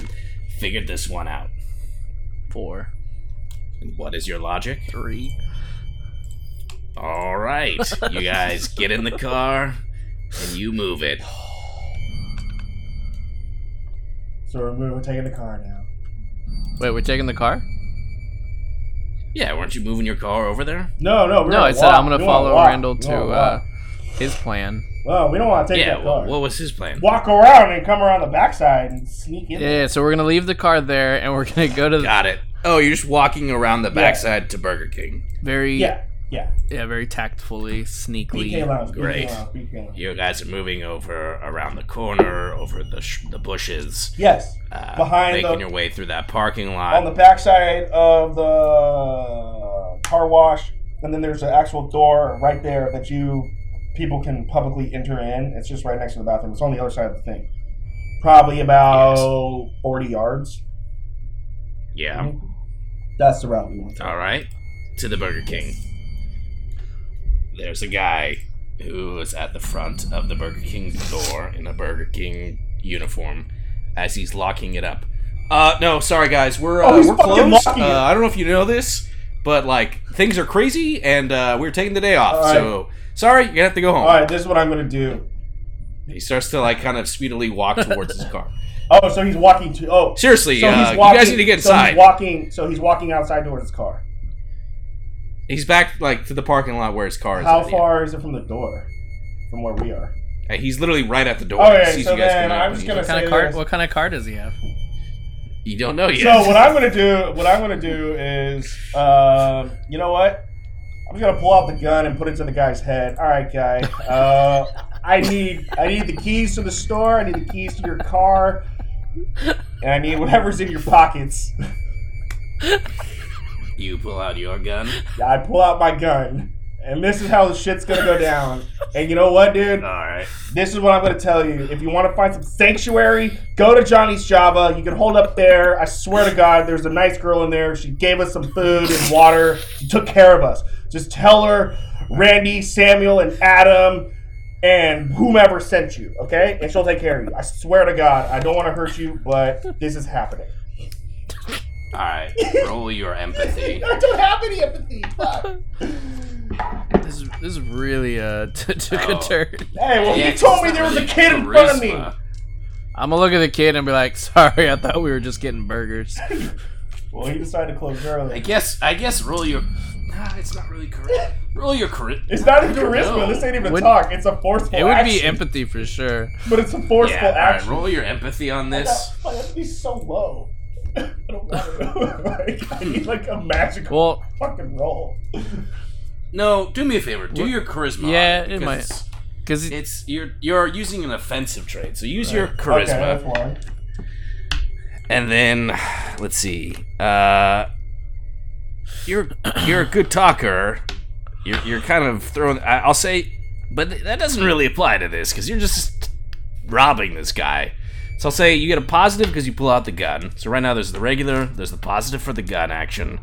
figured this one out. four. And what is your logic? Three. All right, you guys get in the car and you move it. So we're, we're taking the car now. Wait, we're taking the car? Yeah, weren't you moving your car over there? No, no. We're No, I said walk. I'm gonna We follow walk. Randall to uh, his plan. Well, we don't want to take yeah. that What, car. what was his plan? Walk around and come around the backside and sneak in. Yeah, so we're gonna leave the car there, and we're gonna go to the Got it. Oh, you're just walking around the backside to Burger King. very Yeah, yeah. yeah very tactfully, sneakily. BK Lounge. Great. BK Lounge. BK Lounge. You guys are moving over around the corner, over the sh- the bushes, Yes. uh, Behind making the- your way through that parking lot. On the backside of the car wash, and then there's an actual door right there that you people can publicly enter in. It's just right next to the bathroom. It's on the other side of the thing. Probably about 40 yards. yeah. That's the route we want. All right, to the Burger King. There's a guy who is at the front of the Burger King door in a Burger King uniform as he's locking it up. Uh, no, sorry guys, we're uh, Oh, we're closed. Uh. I don't know if you know this, but like things are crazy, and uh, we're taking the day off. Right. So sorry, you're gonna have to go home. All right, this is what I'm going to do. He starts to like kind of speedily walk towards his car. Oh, so he's walking to. Oh, Seriously, so uh, he's walking. you guys need to get So inside. he's walking. So he's walking outside towards his car. He's back like to the parking lot where his car is. How at, yeah. far is it from the door? From where we are. Uh, He's literally right at the door. Oh, He yeah, sees so you guys then I'm just gonna What kind say of car? this. What kind of car does he have? You don't know yet. So what I'm gonna do, what I'm gonna do is, um, you know what? I'm just gonna pull out the gun and put it to the guy's head. All right, guy. Uh, I need, I need the keys to the store. I need the keys to your car, and I need whatever's in your pockets. You pull out your gun. I pull out my gun, and this is how the shit's gonna go down. And you know what, dude? All right. This is what I'm to tell you. If you want to find some sanctuary, go to Johnny's Java. You can hold up there. I swear to God, there's a nice girl in there. She gave us some food and water. She took care of us. Just tell her Randy, Samuel, and Adam and whomever sent you, okay? And she'll take care of you. I swear to God, I don't want to hurt you, but this is happening. All right. Roll your empathy. I don't have any empathy. Fuck. This is this is really uh took a Oh. turn. Hey, well, Yeah, he told me there was a kid in front of me. charisma. I'm gonna look at the kid and be like, "Sorry, I thought we were just getting burgers." Well, he decided to close early. I guess. I guess. Roll your. Nah, it's not really charisma. Roll your charisma. It's not even I don't charisma. know. This ain't even Would- talk. It's a forceful It would action. be empathy for sure. But it's a forceful Yeah. All right. action. Roll your empathy on My this. God, My empathy's so low. I don't want to. like, I need like a magical Well, fucking roll. No, do me a favor. Do your charisma. Yeah, on it might. because because It's you're you're using an offensive trait, so use your Okay, charisma. that's one. And then let's see. Uh you're you're a good talker. You're you're kind of throwing I- I'll say but that doesn't really apply to this cuz you're just robbing this guy. So I'll say you get a positive because you pull out the gun. So right now there's the regular, there's the positive for the gun action.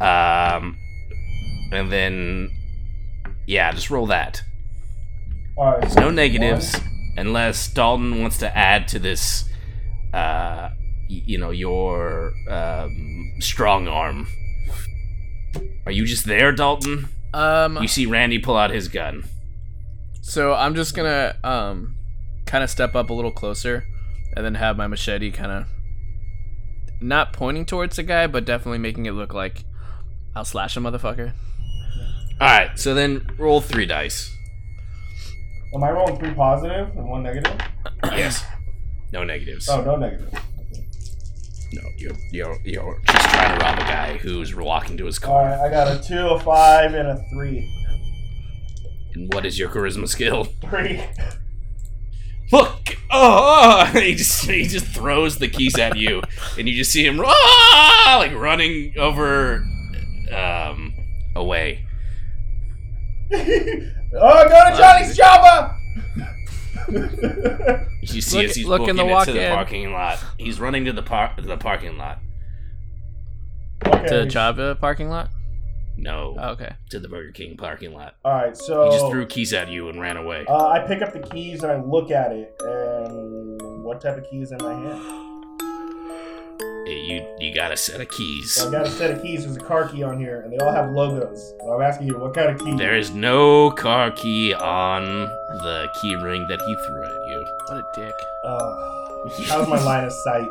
Um and then yeah, just roll that. All right. There's no negatives unless Dalton wants to add to this, uh, y- you know, your um, strong arm. Are you just there, Dalton? um, You see Randy pull out his gun. so I'm just gonna um, kind of step up a little closer, and then have my machete kind of not pointing towards the guy, but definitely making it look like I'll slash a motherfucker. All right, so then roll three dice. Am I rolling three positive and one negative? Yes. No negatives. Oh, no negative. No, you're you're you're just trying to rob a guy who's walking to his car. right, I got a two, a five, and a three. And what is your charisma skill? Three. Look! Oh, oh! He just he just throws the keys at you, and you just see him ah, like running over, um, away. oh, go to Johnny's Java. You see Look- as he's look in the to walk-in. the parking lot. He's running to the par- the parking lot. okay. To the Java parking lot. No, Oh, okay. to the Burger King parking lot. All right, so He just threw keys at you and ran away. Uh, I pick up the keys and I look at it, and what type of keys in my hand? You you got a set of keys. So I got a set of keys. There's a car key on here, and they all have logos. So I'm asking you, what kind of key? There is no car key on the key ring that he threw at you. What a dick. Uh, how's my line of sight?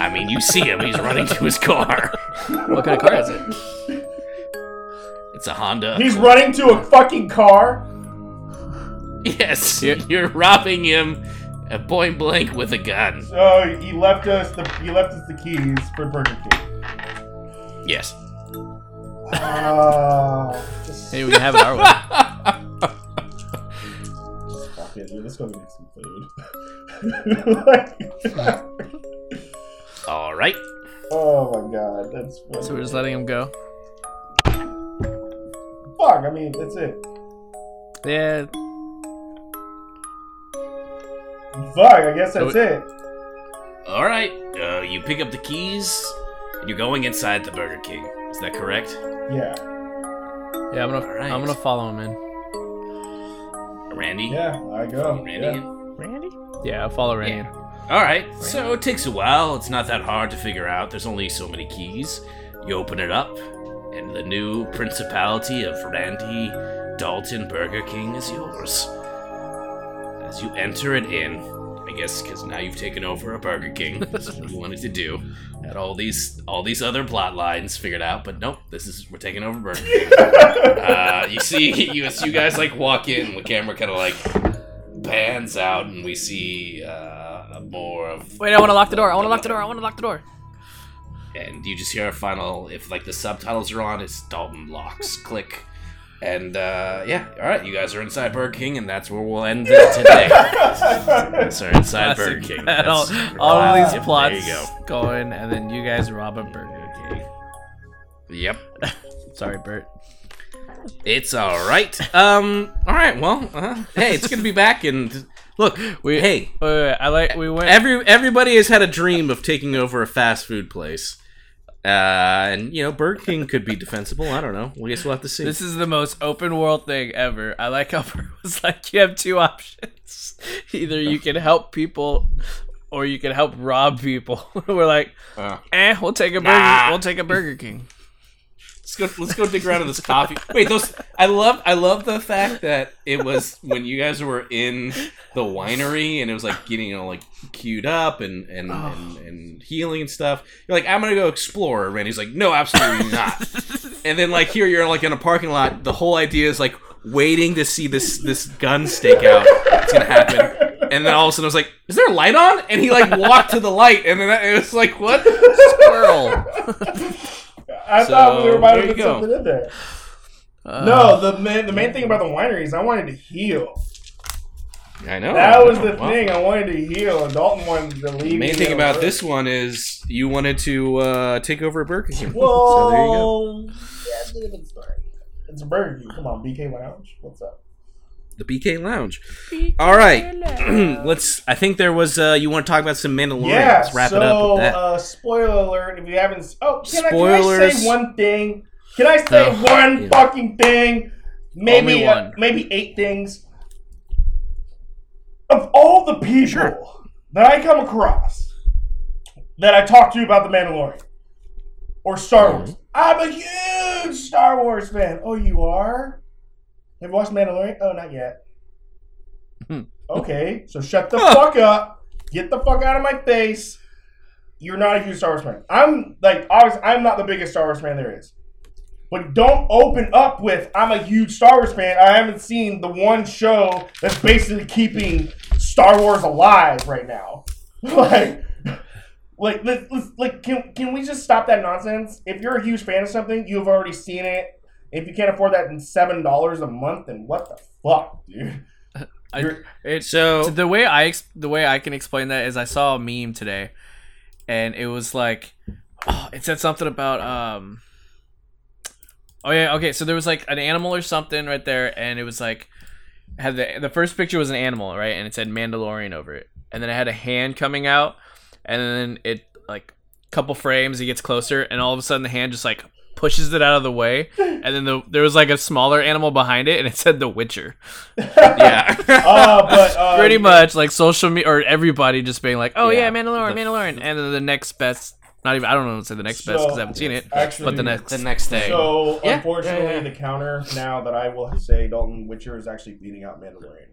I mean, you see him. He's running to his car. What kind of car is it? It's a Honda. He's running to a fucking car. Yes, you're robbing him at point blank with a gun. So he left us the he left us the keys for Burger King. Yes. Uh, just Hey, we can have it our way. fuck it, dude. Let's go get some food. Like- All right. oh my god, that's funny. So we're just letting him go. fuck. I mean, that's it. Yeah. Fuck. I guess that's So- it. All right. Uh, you pick up the keys, and you're going inside the Burger King. Is that correct? Yeah. Yeah, I'm gonna Alright. I'm gonna follow him in. Randy? Yeah. I go. Randy? Yeah. Randy? Yeah, I'll follow Randy. Yeah. All right. So it takes a while. It's not that hard to figure out. There's only so many keys. You open it up, and the new principality of Randy Dalton Burger King is yours. As you enter it in, Guess because now you've taken over a Burger King. That's what you wanted to do. Had all these all these other plot lines figured out, but nope. This is we're taking over Burger King. uh, you see, you, you guys like walk in. The camera kind of like pans out, and we see uh, more of Wait, I wanna lock the door. I wanna lock the door. I wanna lock the door. and you just hear a final if like the subtitles are on it's dalton locks click and uh yeah all right you guys are inside burger king and that's where we'll end it today so inside burger king Had all, all of these plots there you go going, and then you guys rob a Burger King. yep Sorry, Bert. it's all right um all right well uh, hey it's gonna be back and look We hey Wait, wait, wait, I like. We went. every everybody has had a dream of taking over a fast food place uh and you know burger king could be defensible i don't know we guess we'll have to see This is the most open world thing ever. I like how Bert was like, you have two options. Either you can help people, or you can help rob people. We're like, Uh. eh, we'll take a burger. Nah. We'll take a Burger King. Let's go. Let's go dig around in this coffee. Wait, those. I love. I love the fact that it was when you guys were in the winery and it was like getting you know like queued up and and, and and healing and stuff. You're like, I'm gonna go explore. And Randy's like, No, absolutely not. and then like here you're like in a parking lot. The whole idea is like waiting to see this this gun stakeout. It's gonna happen. And then all of a sudden I was like, "Is there a light on?" And he like walked to the light, and then it was like, "What?" Squirrel. I So, thought we were about there to put something in there. Uh, no, the main the main thing about the winery is I wanted to heal. I know. That was the Well, thing. I wanted to heal, and Dalton wanted to leave. The main thing about alone. this one is you wanted to uh, take over a Burger King. Whoa. So there you go. Yeah, it's a different story. It's a Burger King. Come on, BK Lounge. What's up? The BK Lounge. All right, let's. I think there was. Uh, you want to talk about some Mandalorian? Yeah. let's wrap so, it up with that. Uh, spoiler alert! If you haven't, oh, can, I, can I say one thing? Can I say No. one Yeah. fucking thing? Maybe, Only uh, one. maybe eight things. Of all the people that I come across, that I talk to about the Mandalorian or Star Mm-hmm. Wars, I'm a huge Star Wars fan. Oh, you are? Have you watched Mandalorian? Oh, not yet. Hmm. okay, so shut the fuck up. Get the fuck out of my face. You're not a huge Star Wars fan. I'm like, obviously, I'm not the biggest Star Wars fan there is. But don't open up with I'm a huge Star Wars fan. I haven't seen the one show that's basically keeping Star Wars alive right now. like, like, let's, let's, like, can can we just stop that nonsense? If you're a huge fan of something, you've already seen it. If you can't afford that in seven dollars a month, then what the fuck, dude? I, You're- so the way I the way I can explain that is I saw a meme today, and it was like, oh, it said something about um. Oh yeah, okay. So there was like an animal or something right there, and it was like had the the first picture was an animal, right, and it said Mandalorian over it, and then it had a hand coming out, and then it like a couple frames, it gets closer, and all of a sudden the hand just like pushes it out of the way, and then the, there was like a smaller animal behind it, and it said The Witcher. yeah. Uh, but uh, Pretty much like social media or everybody just being like, "Oh yeah, Yeah. Mandalorian, The- Mandalorian," and then the next best. Not even I don't know to say the next best because I haven't seen it, actually- but the next the next day. So Yeah, unfortunately, yeah, yeah. the counter now that I will say Dalton Witcher is actually beating out Mandalorian.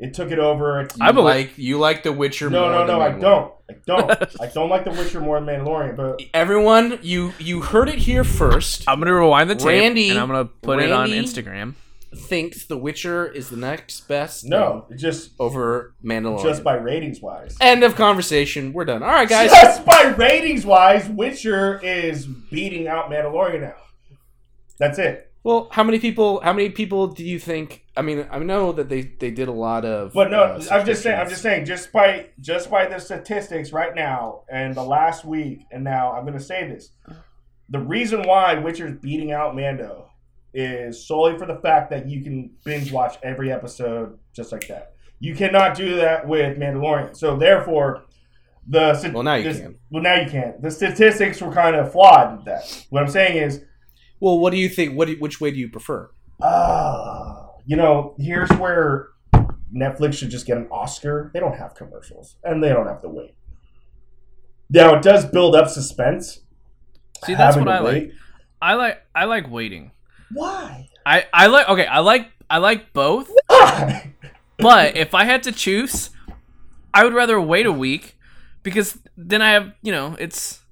It took it over. It's- I you like you like The Witcher no, more no, than no, I don't. I don't. I don't like The Witcher more than Mandalorian. But Everyone, you you heard it here first. I'm gonna rewind the tape Randy- and I'm gonna put it on Randy- Instagram. Thinks The Witcher is the next best. no, it just over Mandalorian. just by ratings wise. End of conversation. We're done. All right, guys. Just by ratings wise, Witcher is beating out Mandalorian now. That's it. Well, how many people? How many people do you think? I mean, I know that they they did a lot of. But no, uh, I'm just saying. I'm just saying. Just by just by the statistics right now and the last week, and now I'm going to say this: the reason why Witcher's beating out Mando is solely for the fact that you can binge watch every episode just like that. You cannot do that with Mandalorian. So therefore, the Well, now you this- can. Well, now you can. The statistics were kind of flawed with that. What I'm saying is, Well, what do you think? What? Do, which way do you prefer? Ah, you know, here's where Netflix should just get an Oscar. They don't have commercials, and they don't have to wait. Now it does build up suspense. See, that's what I like. I like I like waiting. Why? I I like okay. I like I like both. Why? But if I had to choose, I would rather wait a week because then I have you know it's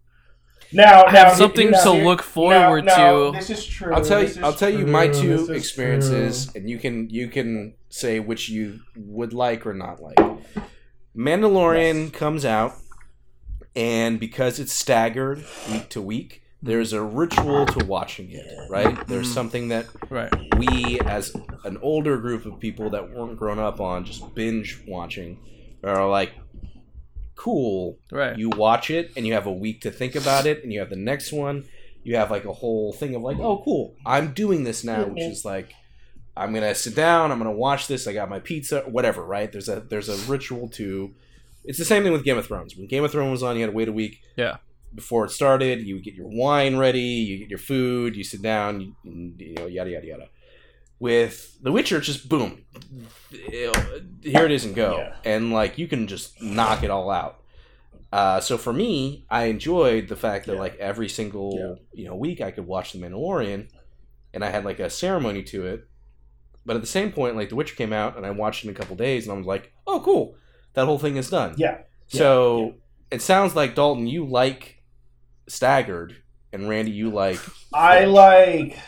Now I now, have something now, to here- look forward now, now, to. This is true. I'll tell you. I'll tell you my two experiences, true. and you can you can say which you would like or not like. Mandalorian Yes. comes out, and because it's staggered week to week, there's a ritual to watching it. Right? There's Mhm. something that right. we, as an older group of people that weren't grown up on just binge watching, are like, cool. Right. You watch it, and you have a week to think about it, and you have the next one. You have like a whole thing of like, oh, cool, I'm doing this now, which is like, I'm gonna sit down, I'm gonna watch this. I got my pizza, whatever. Right? There's a there's a ritual to. It's the same thing with Game of Thrones. When Game of Thrones was on, you had to wait a week Yeah. before it started. You get your wine ready, you get your food, you sit down, you, you know, yada yada yada. With The Witcher, it's just boom, here it is and go, Yeah. and like you can just knock it all out. Uh, so for me, I enjoyed the fact that Yeah. like every single you know week I could watch The Mandalorian, and I had like a ceremony to it. But at the same point, like The Witcher came out, and I watched it in a couple days, and I was like, oh cool, that whole thing is done. Yeah. Yeah, So it sounds like Dalton, you like staggered, and Randy, you like. I like.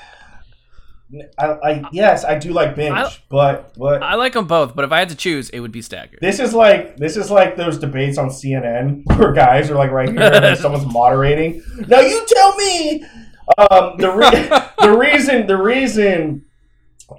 I, I yes, I do like binge, I- but but I like them both, but if I had to choose, it would be staggered. This is like this is like those debates on CNN where guys are like right here and someone's moderating. Now you tell me. Um, the re- the reason the reason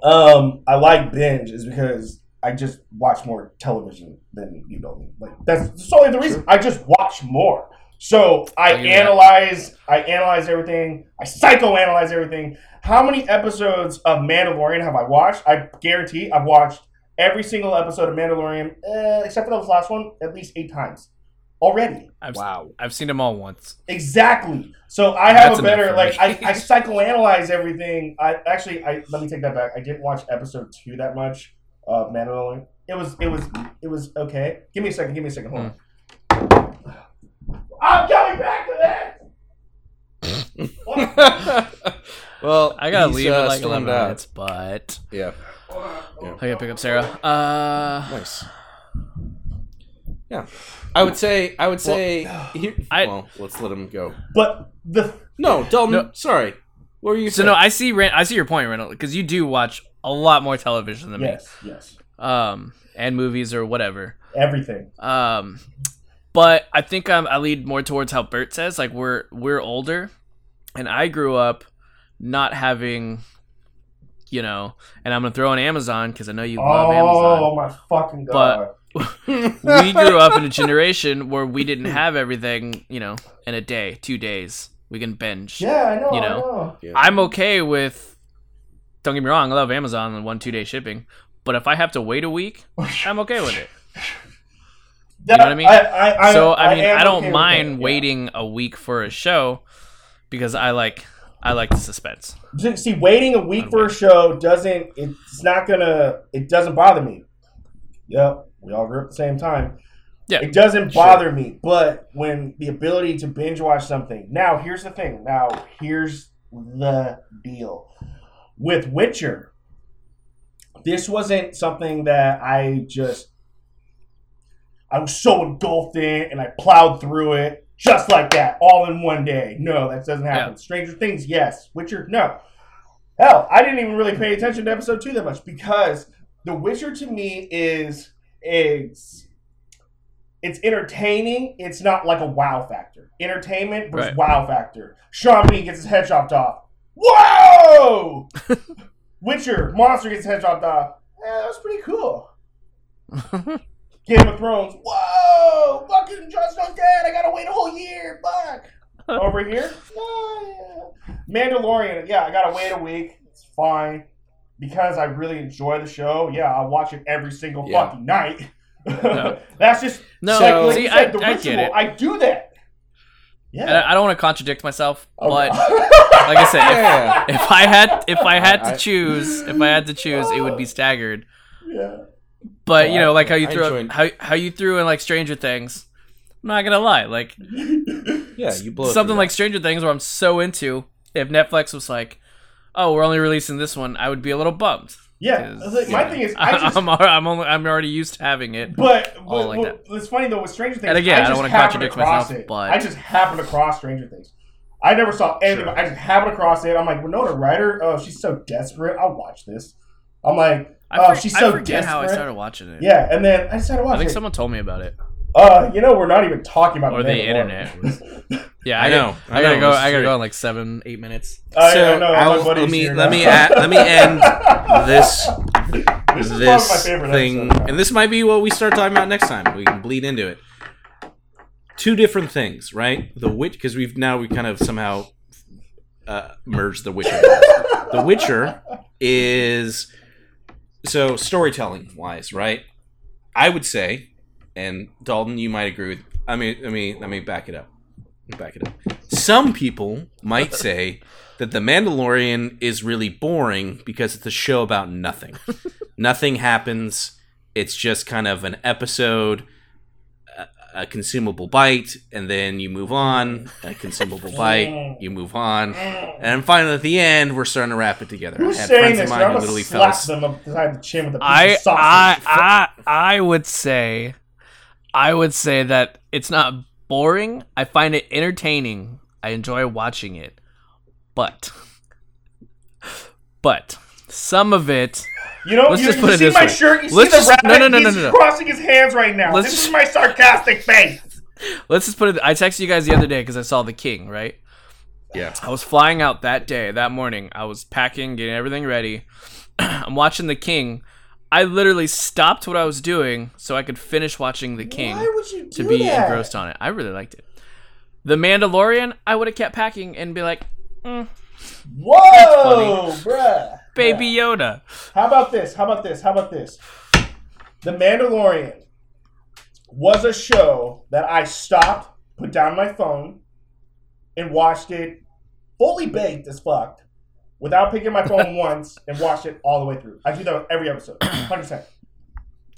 um, I like binge is because I just watch more television than you know. Like that's solely the reason. I just watch more. So I I'll that. analyze. I analyze everything. I psychoanalyze everything. How many episodes of Mandalorian have I watched? I guarantee I've watched every single episode of Mandalorian, uh, except for this last one, at least eight times already. I've, Wow. I've seen them all once. Exactly. So I have That's a better like I. I psychoanalyze everything. I actually I let me take that back. I didn't watch episode two that much of Mandalorian. It was it was it was okay. Give me a second. Give me a second. Hold on. I'm coming back to that. well, I gotta he's, leave uh, in like stormed 11 out. minutes, but Yeah. I gotta pick up Sarah. Uh, Nice. Yeah. I would say. I would say. here, I- well, let's let him go. But the No, Dalton. No. Sorry. What were you so saying? no, I see. Ran- I see your point, Randall, because you do watch a lot more television than me. yes yes um, and movies or whatever. everything. Um, but I think I'm, I lead more towards how Bert says. Like we're we're older, and I grew up not having, you know, and I'm gonna throw in Amazon because I know you love oh, Amazon. Oh my fucking god! But we grew up in a generation where we didn't have everything, you know, in a day, two days. We can binge. yeah, I know. you know. know. Yeah. I'm okay with. Don't get me wrong, I love Amazon and one two day shipping, but if I have to wait a week, I'm okay with it. That- know what I mean? I, I, so I mean, I don't okay mind that, yeah. waiting a week for a show because I like I like the suspense. See, waiting a week for a show doesn't. It's not gonna. It doesn't bother me. Yep, we all grew up at the same time. Yeah, It doesn't bother me, but when the ability to binge watch something. Now, here's the thing. Now, here's the deal. With Witcher, this wasn't something that I just. I was so engulfed in it and I plowed through it just like that, all in one day. No, that doesn't happen. Yeah. Stranger Things, yes. Witcher, no. Hell, I didn't even really pay attention to episode two that much because The Witcher to me is is it's entertaining. It's not like a wow factor. Entertainment versus Right. wow factor. Sean Bean gets his head chopped off. Whoa! Witcher monster gets his head chopped off. Yeah, that was pretty cool. Game of Thrones. Whoa! Fucking Jon Snow's dead. I gotta wait a whole year. Fuck. Over here, oh, yeah. Mandalorian. Yeah, I gotta wait a week. It's fine because I really enjoy the show. Yeah, I watch it every single Yeah. fucking night. No. That's just No, like, like see, you I, the I ritual. get it. I do that. Yeah. I I don't want to contradict myself, Oh, but God. like I said, if, Yeah. if I had if I had I- to choose, if I had to choose, it would be staggered. yeah. But Oh, you know, like how you I threw enjoyed- how how you threw in like Stranger Things. I'm not gonna lie, like Yeah, you blow something like Stranger Things, where I'm so into. If Netflix was like, "Oh, we're only releasing this one," I would be a little bummed. Yeah. Like, my you thing is, I just. I'm I'm only I'm already used to having it. But, but, like but it's funny though with Stranger Things. And again, I don't wanna happened contradict myself, it. but- I just happened across Stranger Things. I never saw anything. Sure. I just happened across it. I'm like, Winona Ryder. Oh, she's so desperate. I'll watch this. I'm like, I, oh, for- she's I so forget how I started watching it. Yeah, and then I decided to watch I think it. someone told me about it. Uh, you know, we're not even talking about Or the Mandalorian. internet. Yeah, I I, know, know. I I, gotta go. it's I gotta go in like seven, eight minutes. I, So I know. I'll- let me let now. me add, let me end this this this probably my favorite thing, episode. and this might be what we start talking about next time. We can bleed into it. Two different things, right? The witch, because we've now we kind of somehow uh, merged the Witcher. the Witcher is so storytelling wise, right? I would say, and Dalton, you might agree with. I mean, let me let me back it up. Back it up. Some people might say that The Mandalorian is really boring because it's a show about nothing. nothing happens. It's just kind of an episode, a, a consumable bite, and then you move on. A consumable bite, you move on, and finally at the end, we're starting to wrap it together. Who's I had saying friends this? of I'm mine who gonna literally slap fell. them upside the chin with a piece I, of sausage. I, I, I would say, I would say that it's not boring. I find it entertaining. I enjoy watching it, but, but some of it. You know, Let's you, just you it see this my way. shirt. You Let's see the just- rabbit. no, no, no, no, He's no, no. crossing his hands right now. Let's this just- is my sarcastic face. Let's just put it. I texted you guys the other day because I saw The King. Right. Yeah. I was flying out that day, that morning. I was packing, getting everything ready. I'm watching The King. I literally stopped what I was doing so I could finish watching The King. Why would you do to be that? engrossed on it. I really liked it. The Mandalorian, I would have kept packing and be like, mm, Whoa, bruh. Baby Yoda. How about this? How about this? How about this? The Mandalorian was a show that I stopped, put down my phone, and watched it fully baked as fuck without picking my phone once and watched it all the way through. I do that with every episode, 100%.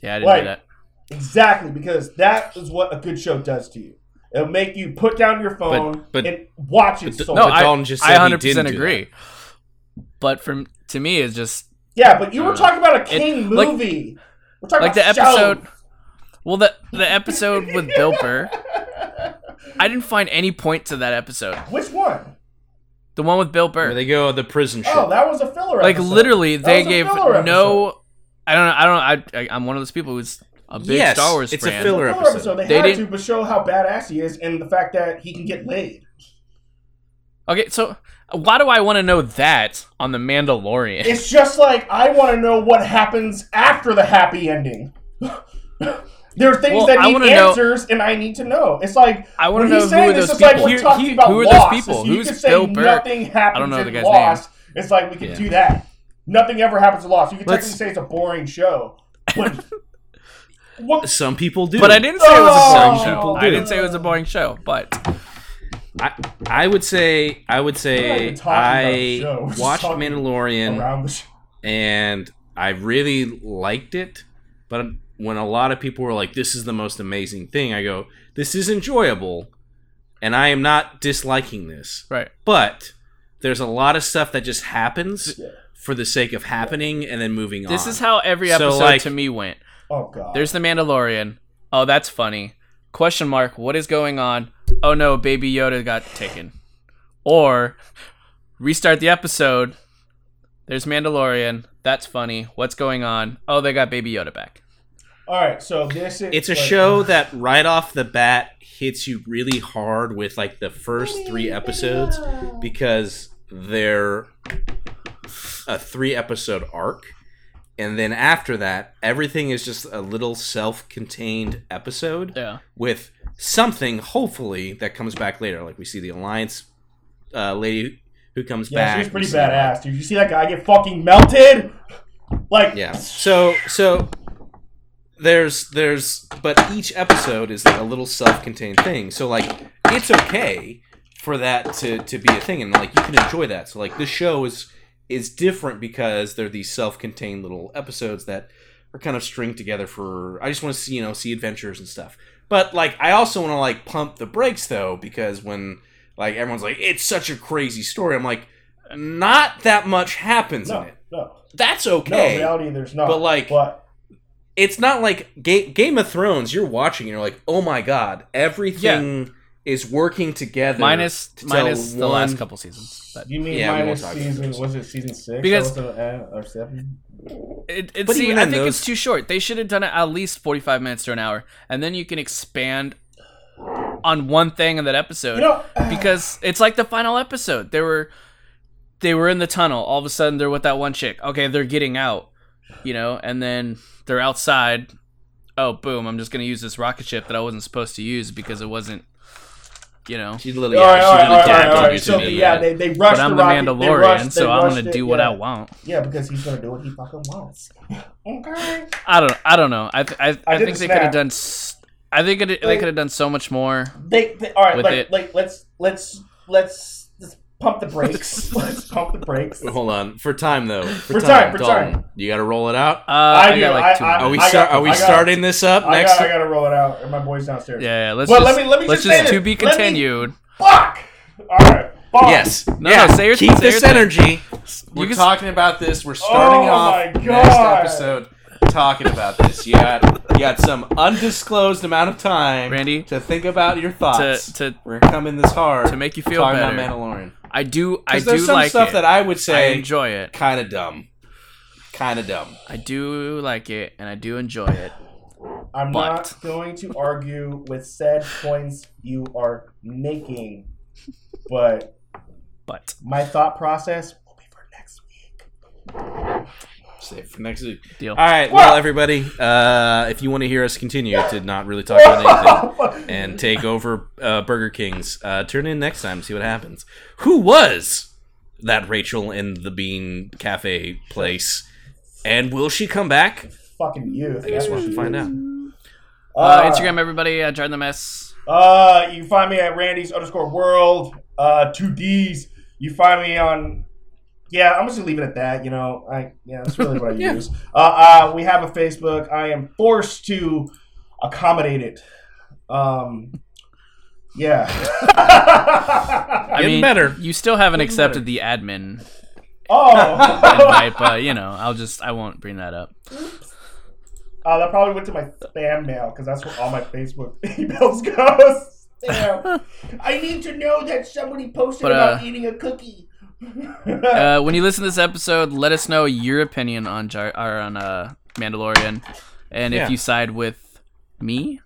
Yeah, I didn't Like- do that. Exactly, because that is what a good show does to you. It'll make you put down your phone but- and watch it. but so No, But I, Dalton just I said he 100% didn't do agree. But from to me, is just yeah, but you were Uh, talking about a King like- movie. we're talking like the episode. shows. Well, the the episode with Bill Burr, I didn't find any point to that episode. Which one? The one with Bill Where Burr, they go the prison ship. Oh, that was a filler. like episode. literally, That they gave no. I don't know. I don't know. I, I I'm one of those people who's a big Yes, Star Wars it's a fan. filler Filler episode. They, They had to, didn't- but show how badass he is and the fact that he can get laid. Okay, so why do I want to know that on the Mandalorian? It's just like I want to know what happens after the happy ending. there are things Well, that need wanna know- answers, and I need to know. It's like I wanna know who are this, those it's like people. we're Who- talking he- about who are those Lost. people? So you Who's could say Bill Burr? nothing happens don't know the guy's Lost. It's like we can Yeah. do that. Nothing ever happens to Lost. You could Let's- technically say it's a boring show, but what? Some people do. But I didn't say it was a oh. boring Oh, show. I didn't say it was a boring show, but I I would say I would say even talking about the show. I watched talking Mandalorian Around the show. and I really liked it, but when a lot of people were like, "This is the most amazing thing," I go, "This is enjoyable," and I am not disliking this, Right. but there's a lot of stuff that just happens Yeah. for the sake of happening and then moving on. This is how every So, episode like- to me went. Oh god. There's the Mandalorian. Oh, that's funny. Question mark. What is going on? Oh no, Baby Yoda got taken. Or restart the episode. There's Mandalorian. That's funny. What's going on? Oh, they got Baby Yoda back. All right, so this is it's a like- show that right off the bat hits you really hard with like the first three episodes because they're a three episode arc and then after that everything is just a little self-contained episode Yeah. with something hopefully that comes back later like we see the alliance uh, lady who comes Yeah, back she's pretty badass, dude. You see that guy get fucking melted? Like, Yeah. So so there's there's but each episode is like a little self-contained thing. So like it's okay for that to to be a thing and like you can enjoy that. So like this show is is different because they're these self-contained little episodes that are kind of stringed together for I just want to see, you know, see adventures and stuff. But like I also want to like pump the brakes though because when like everyone's like it's such a crazy story, I'm like not that much happens no, in it. no, That's okay In reality, there's not. But, like, but it's not like Ga- Game of Thrones. You're watching, and you're like, oh my god, everything is working together. Minus to tell minus the one- last couple seasons. But you mean Yeah, we minus season? Was it season six? Because- That was, uh, or seven? It, it But see, even I think those- it's too short. They should have done it at least 45 minutes to an hour. And then you can expand on one thing in that episode. You know, because it's like the final episode. They were they were in the tunnel. All of a sudden, they're with that one chick. Okay, they're getting out, you know, and then they're outside. Oh, boom! I'm just gonna use this rocket ship that I wasn't supposed to use because it wasn't, you know. She literally, all right, yeah, all she literally right, all right, tagged all you right. to So me, yeah, they they rushed But I'm the the rocket. they Mandalorian, rushed- so I'm gonna it, do what yeah. I want. Yeah, because he's gonna do what he fucking wants. okay. I don't. I don't know. I th- I, I, did think they could have done. I think it, they could have done so much more. They, they all right. With Like, it. like let's let's let's let's pump the brakes. let's pump the brakes. Hold on, for time though. For, For time, time, for Dalton, time. You got to roll it out. Uh, I, do, got like two. I- Are we I start? got- Are we got- starting this up I next? got, I gotta roll it out, and my boy's downstairs. yeah, yeah. Let's Well, just let me- let me let's just just say to be Let me- continued. Fuck. All right. Fuck. yes. No, yeah. no, say your- Keep say your this thing. energy. We're can talking about this. We're starting Oh off next episode talking about this. You got you got some undisclosed amount of time, Randy, to think about your thoughts. to to We're gonna come in this hard to make you feel talking better. about Mandalorian. I do. I do there's some like stuff it. that I would say I enjoy it. kind of dumb, kind of dumb. I do like it, and I do enjoy it. I'm But- not going to argue with said points you are making, but But my thought process will be for next week. Save for next week. deal. All right, well, everybody, uh, if you want to hear us continue to not really talk about anything and take over uh, Burger King's, uh, turn in next time to see what happens. Who was that Rachel in the Bean Cafe place? And will she come back? fucking you. I guess we'll have to find out. Uh, Instagram, everybody. Uh, Jordan the mess. Uh, you can find me at Randy's underscore world. Uh, two D's. You find me on. Yeah, I'm just gonna leave it at that. You know, I yeah, that's really what I Yeah. use. Uh, uh, we have a Facebook. I am forced to accommodate it. Um, yeah. I Getting mean, better. You still haven't Getting accepted the admin oh. invite, but you know, I'll just I won't bring that up. Uh, that probably went to my spam mail because that's where all my Facebook emails goes. Damn. I need to know that somebody posted But, about uh, eating a cookie. Uh, when you listen to this episode, let us know your opinion on Jar- or on uh, Mandalorian, and Yeah. if you side with me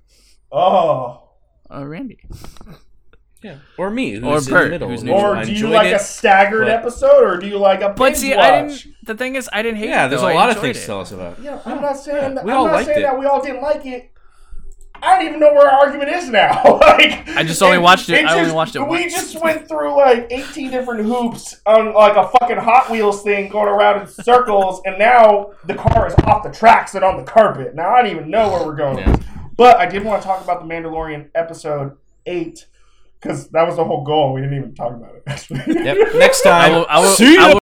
oh. or Randy. Yeah. Or me, who's Or in Bert, the middle. who's neutral. Or do you like it. a staggered but- episode, or do you like a But binge see, watch? I didn't. The thing is, I didn't hate Yeah, it. there's though. a I lot of things it. to tell us about. Yeah, I'm not saying that. we I'm all not liked saying it. that we all didn't like it. I don't even know where our argument is now. like, I just only watched it- I only watched it We once. just went through like 18 different hoops on like a fucking Hot Wheels thing, going around in circles, and now the car is off the tracks and on the carpet. Now I don't even know where we're going. Yeah. But I did want to talk about the Mandalorian episode eight because that was the whole goal. We didn't even talk about it. Yep. Next time. I will, See ya. I will